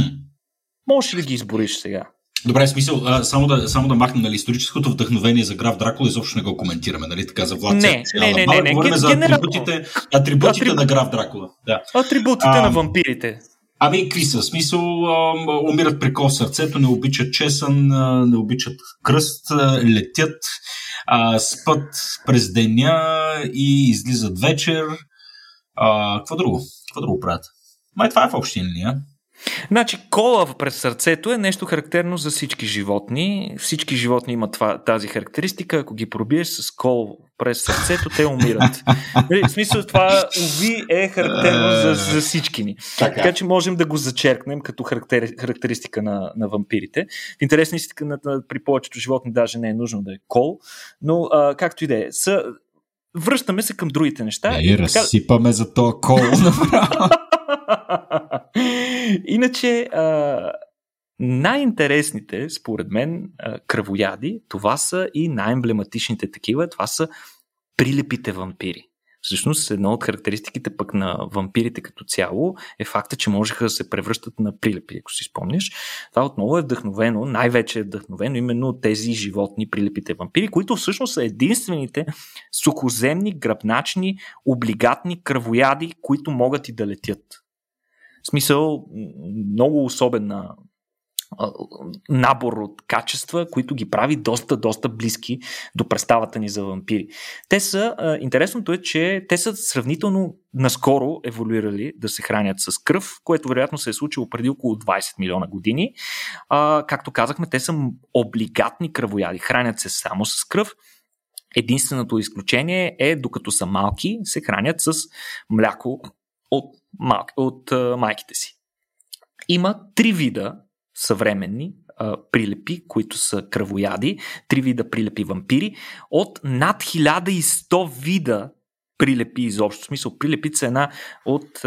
Можеш ли да ги избориш сега? Добре, смисъл, а, само, да, само да махнем нали, историческото вдъхновение за граф Дракула, изобщо не го коментираме, нали, така за Влад Не, не, не, не, не, Говорим за атрибутите, атрибутите Атриб... на граф Дракула. Да. Атрибутите а, на вампирите. Ами, какви са? Смисъл, а, умират при кол сърцето, не обичат чесън, а, не обичат кръст, а, летят, а, спът през деня и излизат вечер. А, какво друго? Какво друго правят? Май това е в общи линия. Значи кола през сърцето е нещо характерно за всички животни. Всички животни имат това, тази характеристика. Ако ги пробиеш с кол през сърцето, те умират. Нали, в смисъл това, уви, е характерно за, за всички ни. Така. така че можем да го зачеркнем като характер, характеристика на, на вампирите. В интересна истина при повечето животни даже не е нужно да е кол, но а, както и да е. Са, връщаме се към другите неща. Да, и разсипаме за този кол направо. Иначе, а, най-интересните, според мен, кръвояди, това са и най-емблематичните такива, това са прилепите вампири. Всъщност, една от характеристиките пък на вампирите като цяло е факта, че можеха да се превръщат на прилепи, ако си спомняш. Това отново е вдъхновено, най-вече е вдъхновено именно от тези животни прилепите вампири, които всъщност са единствените сухоземни, гръбначни, облигатни кръвояди, които могат и да летят. В смисъл, много особена набор от качества, които ги прави доста, доста близки до представата ни за вампири. Те са, интересното е, че те са сравнително наскоро еволюирали да се хранят с кръв, което вероятно се е случило преди около 20 милиона години. А, както казахме, те са облигатни кръвояди, хранят се само с кръв. Единственото изключение е, докато са малки, се хранят с мляко от, мал... от а, майките си. Има три вида съвременни а, прилепи, които са кръвояди, три вида прилепи вампири, от над 1100 вида прилепи изобщо. В смисъл, прилепи са една от,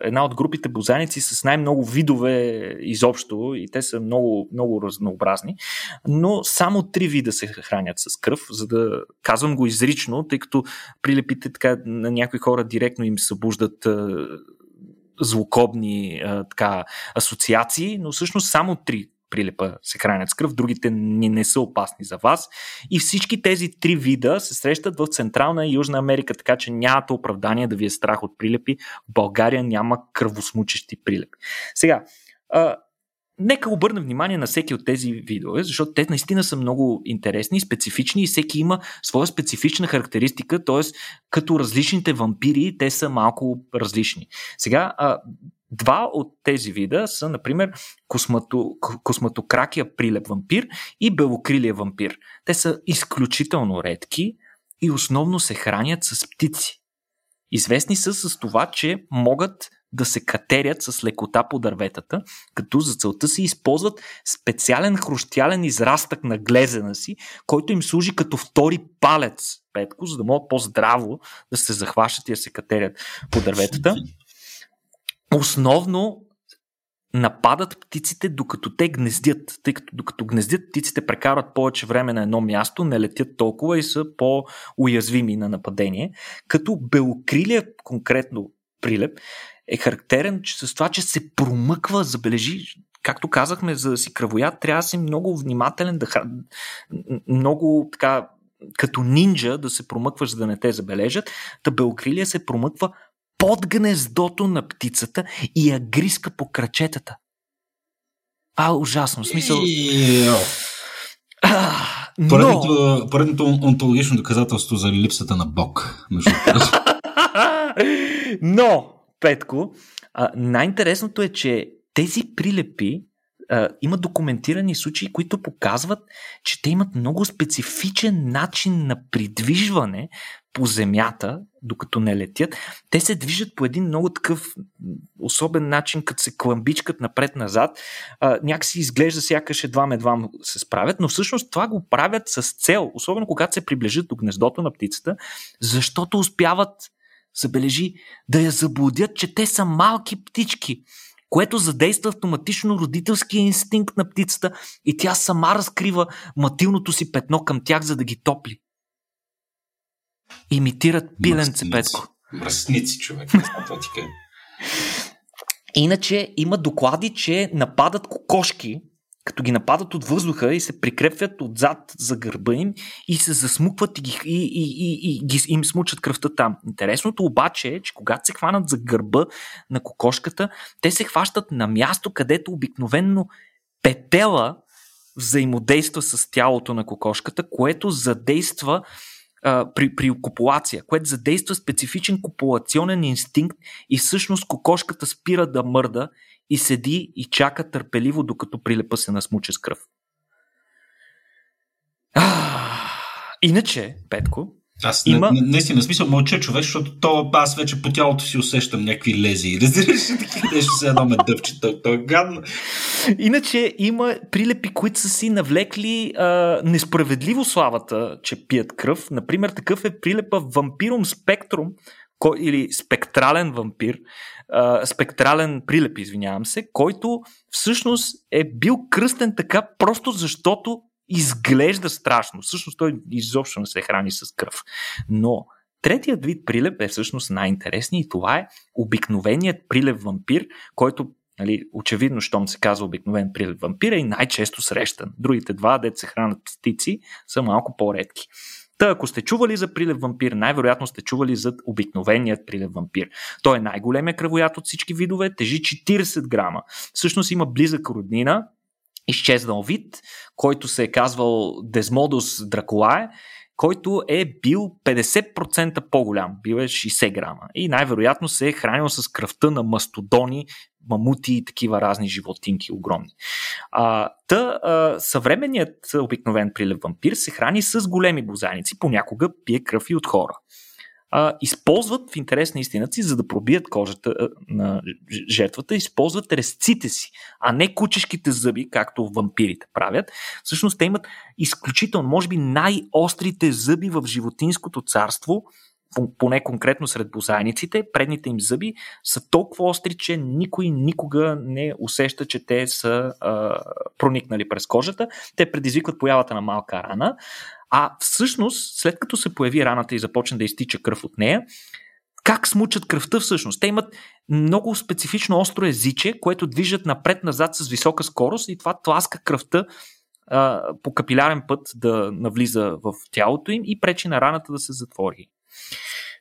една от групите бозаници с най-много видове изобщо и те са много, много разнообразни, но само три вида се хранят с кръв, за да казвам го изрично, тъй като прилепите така на някои хора директно им събуждат злокобни а, така, асоциации, но всъщност само три прилепа се хранят с кръв, другите не, не са опасни за вас. И всички тези три вида се срещат в Централна и Южна Америка, така че нямате оправдание да ви е страх от прилепи. В България няма кръвосмучещи прилепи. Сега, а, нека обърнем внимание на всеки от тези видове, защото те наистина са много интересни, специфични и всеки има своя специфична характеристика, т.е. като различните вампири, те са малко различни. Сега, Два от тези вида са, например, космато, косматокракия прилеп вампир и белокрилия вампир. Те са изключително редки и основно се хранят с птици. Известни са с това, че могат да се катерят с лекота по дърветата, като за целта си използват специален хрущялен израстък на глезена си, който им служи като втори палец, петко, за да могат по-здраво да се захващат и да се катерят по дърветата. Основно нападат птиците докато те гнездят, тъй като докато гнездят птиците прекарат повече време на едно място, не летят толкова и са по-уязвими на нападение, като белокрилия конкретно прилеп е характерен с това, че се промъква, забележи, както казахме, за да си кръвоят, трябва да си много внимателен, да много така като нинджа да се промъкваш, за да не те забележат. Та белокрилия се промъква под гнездото на птицата и я гриска по крачетата. А, е ужасно. Смисъл... но... Поредното, поредното онтологично доказателство за липсата на Бог. но, Петко, най-интересното е, че тези прилепи има документирани случаи, които показват, че те имат много специфичен начин на придвижване по земята, докато не летят. Те се движат по един много такъв особен начин, като се кламбичкат напред-назад. А, някакси изглежда сякаш едва-едва се справят, но всъщност това го правят с цел, особено когато се приближат до гнездото на птицата, защото успяват забележи, да я заблудят, че те са малки птички което задейства автоматично родителския инстинкт на птицата и тя сама разкрива матилното си петно към тях, за да ги топли. Имитират пиленце, Петко. Мръсници, човек. Иначе има доклади, че нападат кокошки, като ги нападат от въздуха и се прикрепват отзад за гърба им и се засмукват и, ги, и, и, и, и ги, им смучат кръвта там. Интересното обаче е, че когато се хванат за гърба на кокошката, те се хващат на място, където обикновенно петела взаимодейства с тялото на кокошката, което задейства а, при, при копулация, което задейства специфичен копулационен инстинкт и всъщност кокошката спира да мърда и седи и чака търпеливо, докато прилепа се насмуче с кръв. А, иначе, Петко, аз има... не, не, не, смисъл мълча човек, защото то, аз вече по тялото си усещам някакви лези. Разбираш ли такива нещо се едно ме дъвче. То, то е гадно. Иначе има прилепи, които са си навлекли а, несправедливо славата, че пият кръв. Например, такъв е прилепа Вампирум Спектрум, кой, или спектрален вампир, спектрален прилеп, извинявам се, който всъщност е бил кръстен така просто защото изглежда страшно. Всъщност той изобщо не се храни с кръв. Но третият вид прилеп е всъщност най-интересният и това е обикновеният прилеп вампир, който Нали, очевидно, щом се казва обикновен прилеп вампир е и най-често срещан. Другите два, дете се хранят птици, са малко по-редки. Та, ако сте чували за прилев вампир, най-вероятно сте чували за обикновеният прилев вампир. Той е най-големия кръвоят от всички видове, тежи 40 грама. Всъщност има близък роднина, изчезнал вид, който се е казвал Дезмодус дракулае, който е бил 50% по-голям, бил е 60 грама. И най-вероятно се е хранил с кръвта на мастодони, мамути и такива разни животинки огромни. А, та, а, съвременният обикновен прилев вампир се храни с големи бозайници, понякога пие кръв и от хора а, използват в интерес на истината си, за да пробият кожата а, на жертвата, използват резците си, а не кучешките зъби, както вампирите правят. Всъщност те имат изключително, може би най-острите зъби в животинското царство, поне конкретно сред бозайниците, предните им зъби са толкова остри, че никой никога не усеща, че те са а, проникнали през кожата. Те предизвикват появата на малка рана, а всъщност, след като се появи раната и започне да изтича кръв от нея, как смучат кръвта всъщност? Те имат много специфично остро езиче, което движат напред-назад с висока скорост и това тласка кръвта а, по капилярен път да навлиза в тялото им и пречи на раната да се затвори.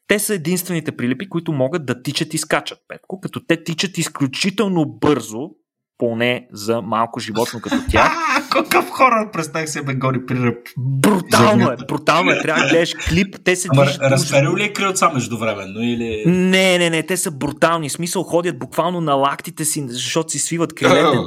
Те са единствените прилепи, които могат да тичат и скачат, Петко, като те тичат изключително бързо, поне за малко животно като тях. Какъв хорор представих се бе гори при ръб. Брутално е, брутално е. Трябва да гледаш клип. Те се движат. Разперил ли е крилца междувременно? Или... Не, не, не. Те са брутални. В смисъл ходят буквално на лактите си, защото си свиват крилете.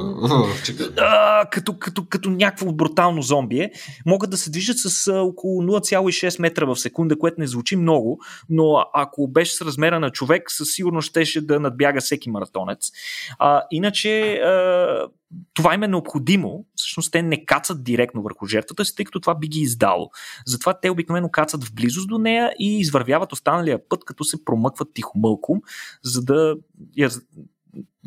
а, като, като, като някакво брутално зомби е. Могат да се движат с а, около 0,6 метра в секунда, което не звучи много, но ако беше с размера на човек, със сигурност щеше да надбяга всеки маратонец. А, иначе а, това им е необходимо. Всъщност те не кацат директно върху жертвата си, тъй като това би ги издало. Затова те обикновено кацат в близост до нея и извървяват останалия път, като се промъкват тихомълком, за да я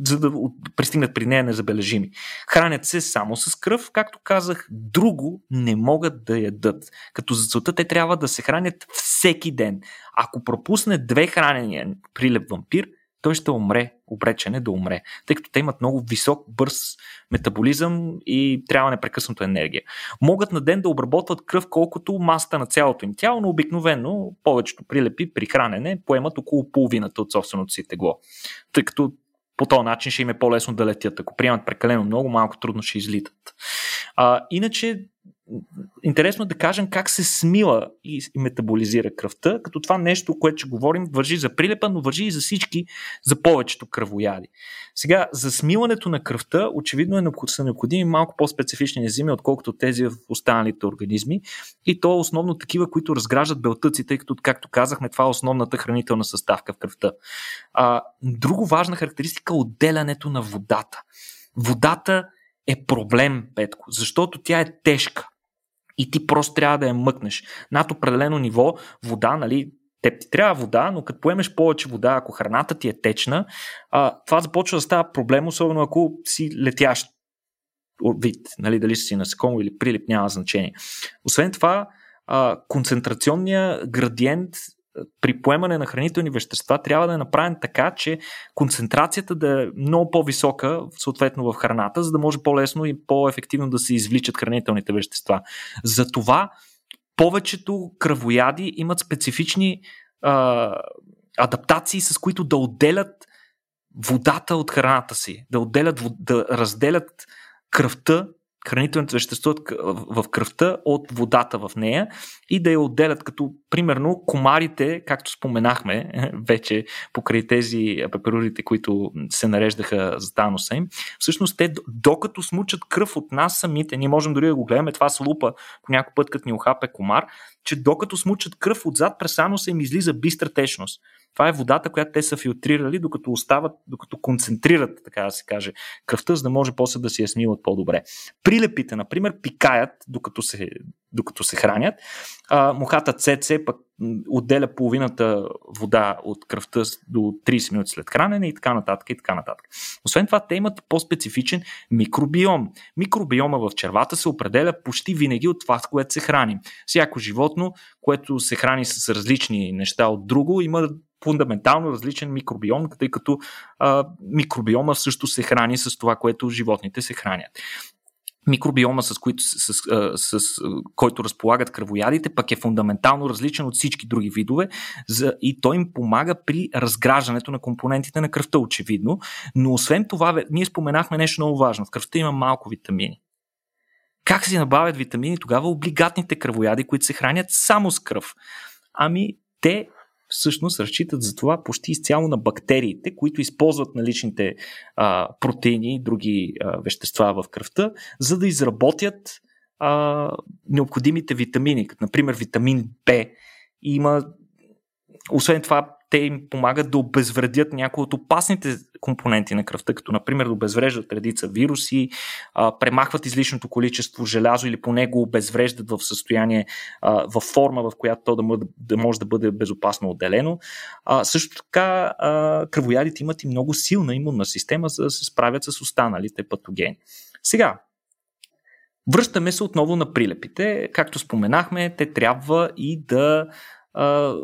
за да пристигнат при нея незабележими. Хранят се само с кръв, както казах, друго не могат да ядат. Като за целта те трябва да се хранят всеки ден. Ако пропусне две хранения прилеп вампир, той ще умре, обречен е да умре, тъй като те имат много висок, бърз метаболизъм и трябва непрекъснато енергия. Могат на ден да обработват кръв колкото масата на цялото им тяло, но обикновено повечето прилепи при хранене поемат около половината от собственото си тегло, тъй като по този начин ще им е по-лесно да летят. Ако приемат прекалено много, малко трудно ще излитат. А, иначе интересно да кажем как се смила и, метаболизира кръвта, като това нещо, което ще говорим, вържи за прилепа, но вържи и за всички, за повечето кръвояди. Сега, за смилането на кръвта, очевидно е, са необходими малко по-специфични ензими, отколкото тези в останалите организми. И то е основно такива, които разграждат белтъци, тъй като, както казахме, това е основната хранителна съставка в кръвта. А, друго важна характеристика е отделянето на водата. Водата е проблем, Петко, защото тя е тежка и ти просто трябва да я мъкнеш. Над определено ниво вода, нали, теб ти трябва вода, но като поемеш повече вода, ако храната ти е течна, а, това започва да става проблем, особено ако си летящ вид, нали, дали си насекомо или прилип, няма значение. Освен това, а, концентрационният градиент при поемане на хранителни вещества трябва да е направен така, че концентрацията да е много по-висока, съответно в храната, за да може по-лесно и по-ефективно да се извличат хранителните вещества. Затова повечето кръвояди имат специфични а, адаптации, с които да отделят водата от храната си, да отделят, да разделят кръвта хранителните вещества в кръвта от водата в нея и да я отделят, като примерно комарите, както споменахме вече покрай тези пеперурите, които се нареждаха за таноса им, всъщност те докато смучат кръв от нас самите, ние можем дори да го гледаме това с лупа по някой път, като ни охапе комар, че докато смучат кръв отзад през аноса им излиза бистра течност. Това е водата, която те са филтрирали, докато остават, докато концентрират, така да се каже, кръвта, за да може после да си я смиват по-добре. Прилепите, например, пикаят, докато се, докато се хранят. А, мухата ЦЦ пък отделя половината вода от кръвта до 30 минути след хранене и така нататък и така нататък. Освен това, те имат по-специфичен микробиом. Микробиома в червата се определя почти винаги от това, с което се храним. Всяко животно, което се храни с различни неща от друго, има фундаментално различен микробиом, тъй като а, микробиома също се храни с това, което животните се хранят микробиома, с, които, с, с, с който разполагат кръвоядите, пък е фундаментално различен от всички други видове за, и той им помага при разграждането на компонентите на кръвта, очевидно. Но освен това, ние споменахме нещо много важно. В кръвта има малко витамини. Как се набавят витамини тогава облигатните кръвояди, които се хранят само с кръв? Ами, те всъщност разчитат за това почти изцяло на бактериите, които използват наличните а, протеини и други а, вещества в кръвта, за да изработят а, необходимите витамини, като например витамин Б. Има, освен това, те им помагат да обезвредят някои от опасните компоненти на кръвта, като например да обезвреждат редица вируси, а, премахват излишното количество желязо или поне го обезвреждат в състояние, а, в форма, в която то да, може да може да бъде безопасно отделено. А, също така а, кръвоядите имат и много силна имунна система, за да се справят с останалите патогени. Сега, Връщаме се отново на прилепите. Както споменахме, те трябва и да а,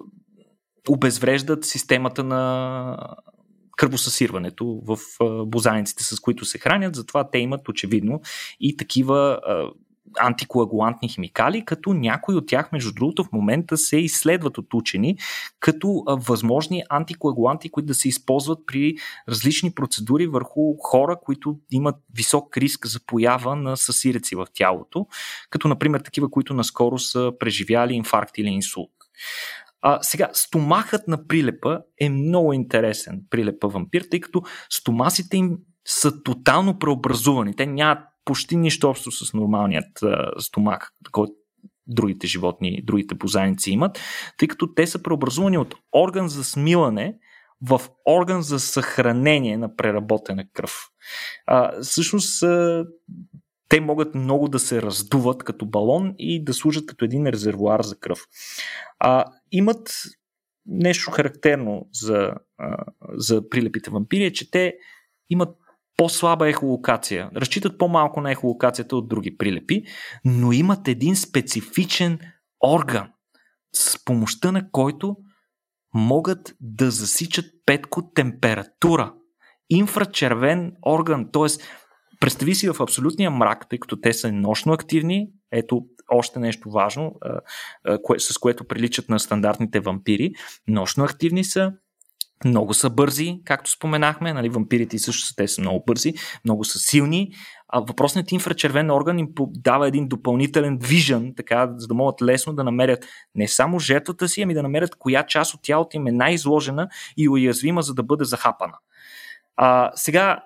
обезвреждат системата на кръвосъсирването в бозаниците, с които се хранят. Затова те имат очевидно и такива антикоагулантни химикали, като някои от тях, между другото, в момента се изследват от учени като възможни антикоагуланти, които да се използват при различни процедури върху хора, които имат висок риск за поява на съсиреци в тялото, като например такива, които наскоро са преживяли инфаркт или инсулт. А, сега, стомахът на прилепа е много интересен, прилепа вампир, тъй като стомасите им са тотално преобразувани. Те нямат почти нищо общо с нормалният а, стомах, който другите животни, другите бозайници имат, тъй като те са преобразувани от орган за смилане в орган за съхранение на преработена кръв. А, всъщност, а, те могат много да се раздуват като балон и да служат като един резервуар за кръв. А, имат нещо характерно за, а, за прилепите вампири, е, че те имат по-слаба ехолокация, разчитат по-малко на ехолокацията от други прилепи, но имат един специфичен орган, с помощта на който могат да засичат петко температура. Инфрачервен орган, т.е. представи си в абсолютния мрак, тъй като те са нощно активни, ето още нещо важно, с което приличат на стандартните вампири. Нощно активни са, много са бързи, както споменахме, нали, вампирите също са, те са много бързи, много са силни. А въпросният инфрачервен орган им дава един допълнителен вижън, така, за да могат лесно да намерят не само жертвата си, ами да намерят коя част от тялото им е най-изложена и уязвима, за да бъде захапана. А, сега,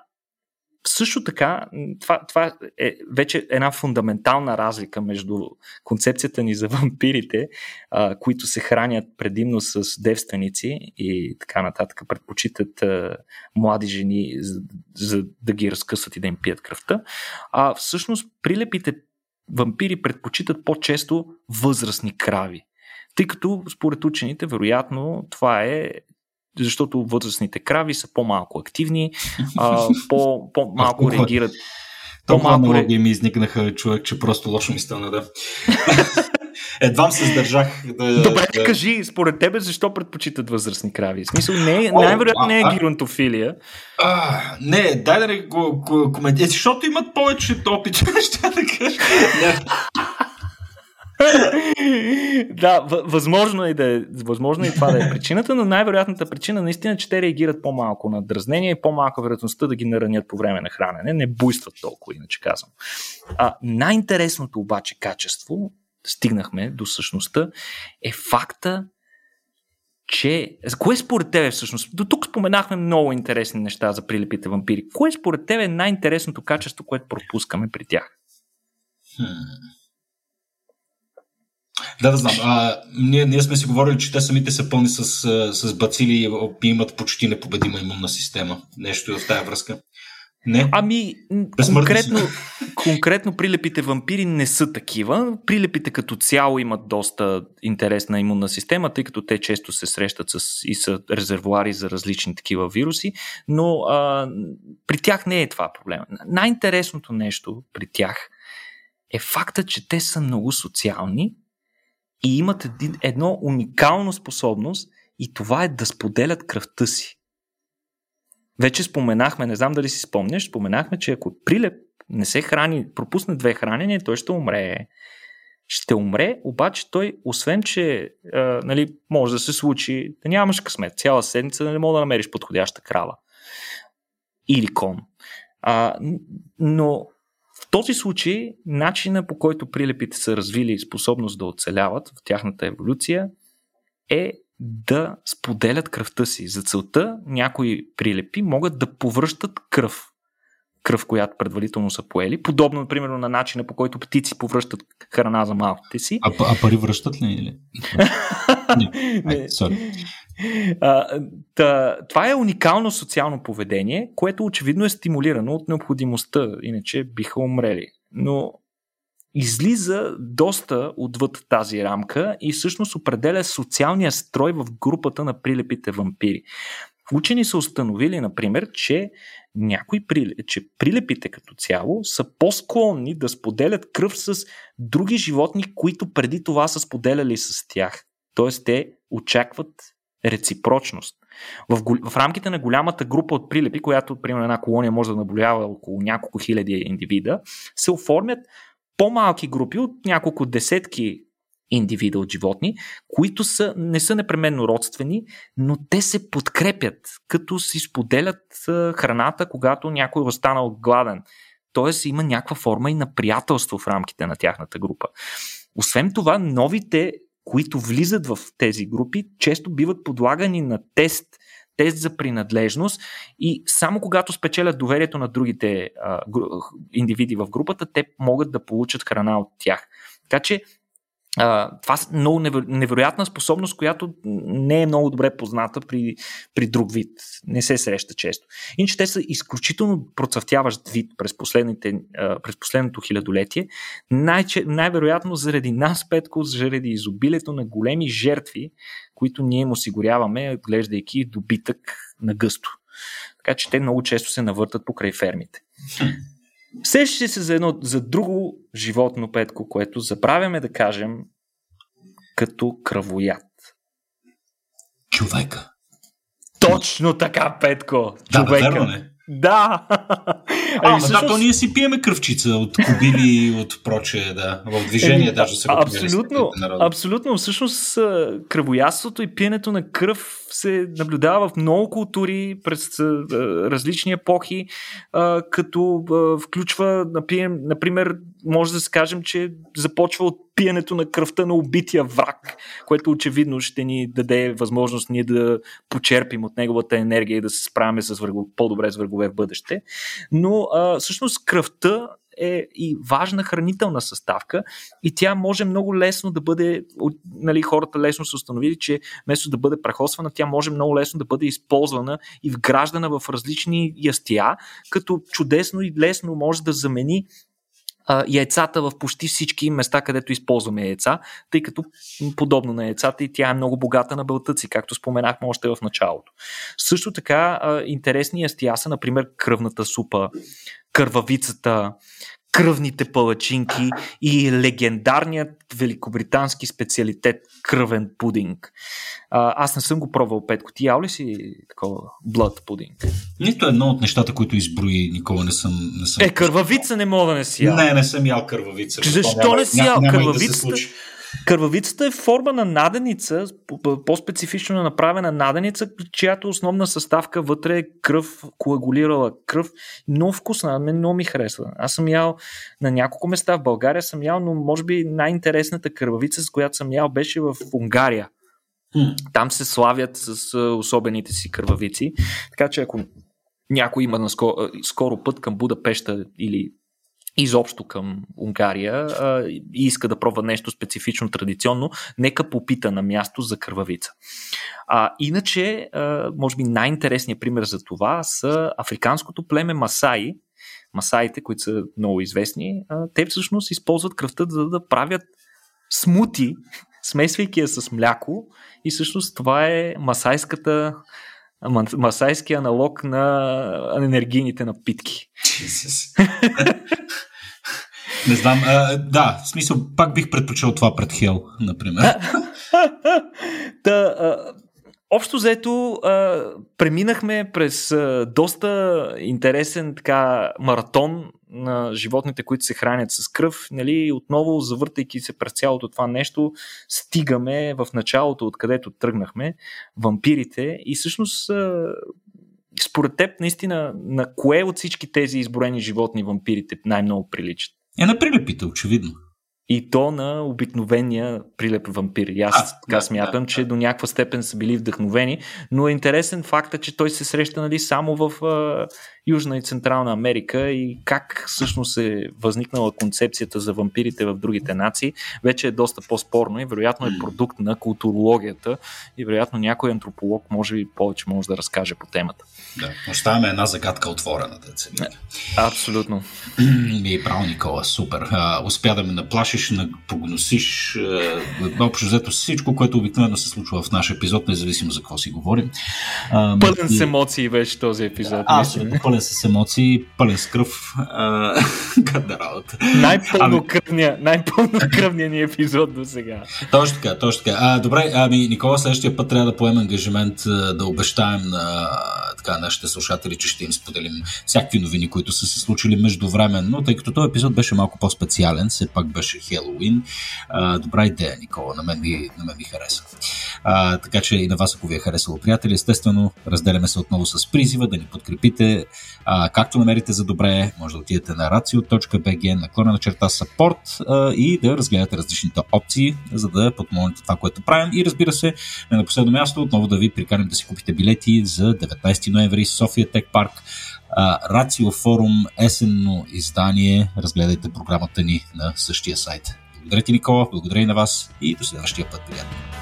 също така, това, това е вече една фундаментална разлика между концепцията ни за вампирите, а, които се хранят предимно с девственици и така нататък, предпочитат а, млади жени, за, за да ги разкъсат и да им пият кръвта. А всъщност прилепите вампири предпочитат по-често възрастни крави. Тъй като според учените, вероятно, това е защото възрастните крави са по-малко активни, а, по, по-малко реагират. Толкова много ре... ми изникнаха човек, че просто лошо ми стана, да. Едвам се сдържах да... Добре, да... кажи, според тебе, защо предпочитат възрастни крави? В смисъл, не, е- най-вероятно не е геронтофилия. А, не, дай да не го коментирам. Защото имат повече опит, ще да кажа. да, възможно е, да е, възможно е това да е причината, но най-вероятната причина наистина че те реагират по-малко на дразнение и по-малка вероятността да ги наранят по време на хранене. Не буйстват толкова, иначе казвам. А, най-интересното обаче качество, стигнахме до същността, е факта, че... Кое според тебе всъщност? До тук споменахме много интересни неща за прилепите вампири. Кое според тебе е най-интересното качество, което пропускаме при тях? Hmm. Да, да знам. А, ние, ние сме си говорили, че те самите са пълни с, с бацили и имат почти непобедима имунна система. Нещо в тази връзка. Не? Ами, конкретно, конкретно прилепите вампири не са такива. Прилепите като цяло имат доста интересна имунна система, тъй като те често се срещат с, и са резервуари за различни такива вируси, но а, при тях не е това проблема. Най-интересното нещо при тях е факта, че те са много социални и имат един, едно уникално способност и това е да споделят кръвта си. Вече споменахме, не знам дали си спомняш, споменахме, че ако прилеп не се храни, пропусне две хранения, той ще умре. Ще умре, обаче той, освен че а, нали, може да се случи, да нямаш късмет, цяла седмица не мога да намериш подходяща крава или кон. А, но в този случай, начина по който прилепите са развили способност да оцеляват в тяхната еволюция е да споделят кръвта си. За целта някои прилепи могат да повръщат кръв. Кръв, която предварително са поели. Подобно, например, на начина по който птици повръщат храна за малките си. А, а пари връщат ли? Или? не. Не. А, та, това е уникално социално поведение, което очевидно е стимулирано от необходимостта, иначе биха умрели. Но излиза доста отвъд тази рамка и всъщност определя социалния строй в групата на прилепите вампири. Учени са установили, например, че някои че прилепите като цяло са по-склонни да споделят кръв с други животни, които преди това са споделяли с тях. Тоест те очакват реципрочност. В, в рамките на голямата група от прилепи, която, примерно, една колония може да наблюдава около няколко хиляди индивида, се оформят по-малки групи от няколко десетки индивида от животни, които са, не са непременно родствени, но те се подкрепят, като си споделят храната, когато някой е останал гладен. Тоест има някаква форма и на приятелство в рамките на тяхната група. Освен това, новите, които влизат в тези групи, често биват подлагани на тест, тест за принадлежност и само когато спечелят доверието на другите а, индивиди в групата, те могат да получат храна от тях. Така че Това е много невероятна способност, която не е много добре позната при, при друг вид. Не се среща често. Иначе те са изключително процъфтяващ вид през, uh, през последното хилядолетие. Най- най-вероятно заради нас, Петко, заради изобилието на големи жертви, които ние им осигуряваме, глеждайки добитък на гъсто. Така че те много често се навъртат покрай фермите. Сещате се за едно, за друго животно, Петко, което забравяме да кажем като кръвояд. Човека. Точно така, Петко. Да, човека. Верно не. Да! А, ами, всъщност... да, то ние си пиеме кръвчица от кобили и от прочее, да. В движение даже се Абсолютно, абсолютно. Всъщност кръвояството и пиенето на кръв се наблюдава в много култури през различни епохи, като включва, например, може да се кажем, че започва от пиенето на кръвта на убития враг, което очевидно ще ни даде възможност ние да почерпим от неговата енергия и да се справяме с върго, по-добре с врагове в бъдеще. Но а, всъщност кръвта е и важна хранителна съставка и тя може много лесно да бъде, нали, хората лесно са установили, че вместо да бъде прахосвана, тя може много лесно да бъде използвана и вграждана в различни ястия, като чудесно и лесно може да замени яйцата в почти всички места, където използваме яйца, тъй като подобно на яйцата и тя е много богата на белтъци, както споменахме още в началото. Също така а, интересни ястия са, например, кръвната супа, кървавицата, кръвните палачинки и легендарният великобритански специалитет кръвен пудинг. А, аз не съм го пробвал, Петко. Ти ял ли си такова блъд пудинг? Нито едно от нещата, които изброи, никога не съм... Не съм е, кървавица не мога да не си ял. Не, не съм ял кървавица. Защо не си ял кървавицата? Кървавицата е форма на наденица, по-специфично направена наденица, чиято основна съставка вътре е кръв, коагулирала кръв. Много вкусна, мен много ми харесва. Аз съм ял на няколко места в България, съм ял, но може би най-интересната кървавица, с която съм ял, беше в Унгария. Там се славят с особените си кървавици. Така че ако някой има наскоро, скоро път към Будапешта или изобщо към Унгария а, и иска да пробва нещо специфично, традиционно, нека попита на място за кървавица. А, иначе, а, може би най-интересният пример за това са африканското племе Масаи, Масаите, които са много известни, а, те всъщност използват кръвта за да правят смути, смесвайки я с мляко и всъщност това е масайската масайски аналог на енергийните напитки. Не знам. А, да, в смисъл, пак бих предпочел това пред Хел, например. Та, а, общо взето, а, преминахме през а, доста интересен така маратон на животните, които се хранят с кръв. Нали, отново, завъртайки се през цялото това нещо, стигаме в началото, откъдето тръгнахме, вампирите и всъщност според теб, наистина, на кое от всички тези изброени животни вампирите най-много приличат? Е на прилепите, очевидно. И то на обикновения прилеп вампир. И аз а, така да, смятам, да, че да. до някаква степен са били вдъхновени, но е интересен факт, че той се среща нали, само в а, Южна и Централна Америка и как всъщност е възникнала концепцията за вампирите в другите нации, вече е доста по-спорно и вероятно е продукт на културологията и вероятно някой антрополог може би повече може да разкаже по темата. Да, оставяме една загадка отворена, да Абсолютно. И право, Никола, супер. А, успя да ме наплашиш, да погносиш, общо взето всичко, което обикновено се случва в нашия епизод, независимо за какво си говорим. А, пълен и... с емоции беше този епизод. Аз пълен с емоции, пълен с кръв. Гадна работа. Най-пълнокръвния, ами... най-пълнокръвния ни епизод до сега. Точно така, точно така. А, добре, ами Никола, следващия път трябва да поемем ангажимент да обещаем на така нашите слушатели, че ще им споделим всякакви новини, които са се случили междувременно, тъй като този епизод беше малко по-специален, все пак беше Хелоуин. А, добра идея, Никола, на мен ми, на мен ми хареса. А, така че и на вас, ако ви е харесало, приятели, естествено, разделяме се отново с призива да ни подкрепите, а, както намерите за добре, може да отидете на racio.bg, наклона на черта support а, и да разгледате различните опции, за да подмогнете това, което правим. И разбира се, на последно място, отново да ви приканим да си купите билети за 19 ноември София Тек Парк. Рацио форум, есенно издание. Разгледайте програмата ни на същия сайт. Благодаря ти, Никола, благодаря и на вас и до следващия път, приятели.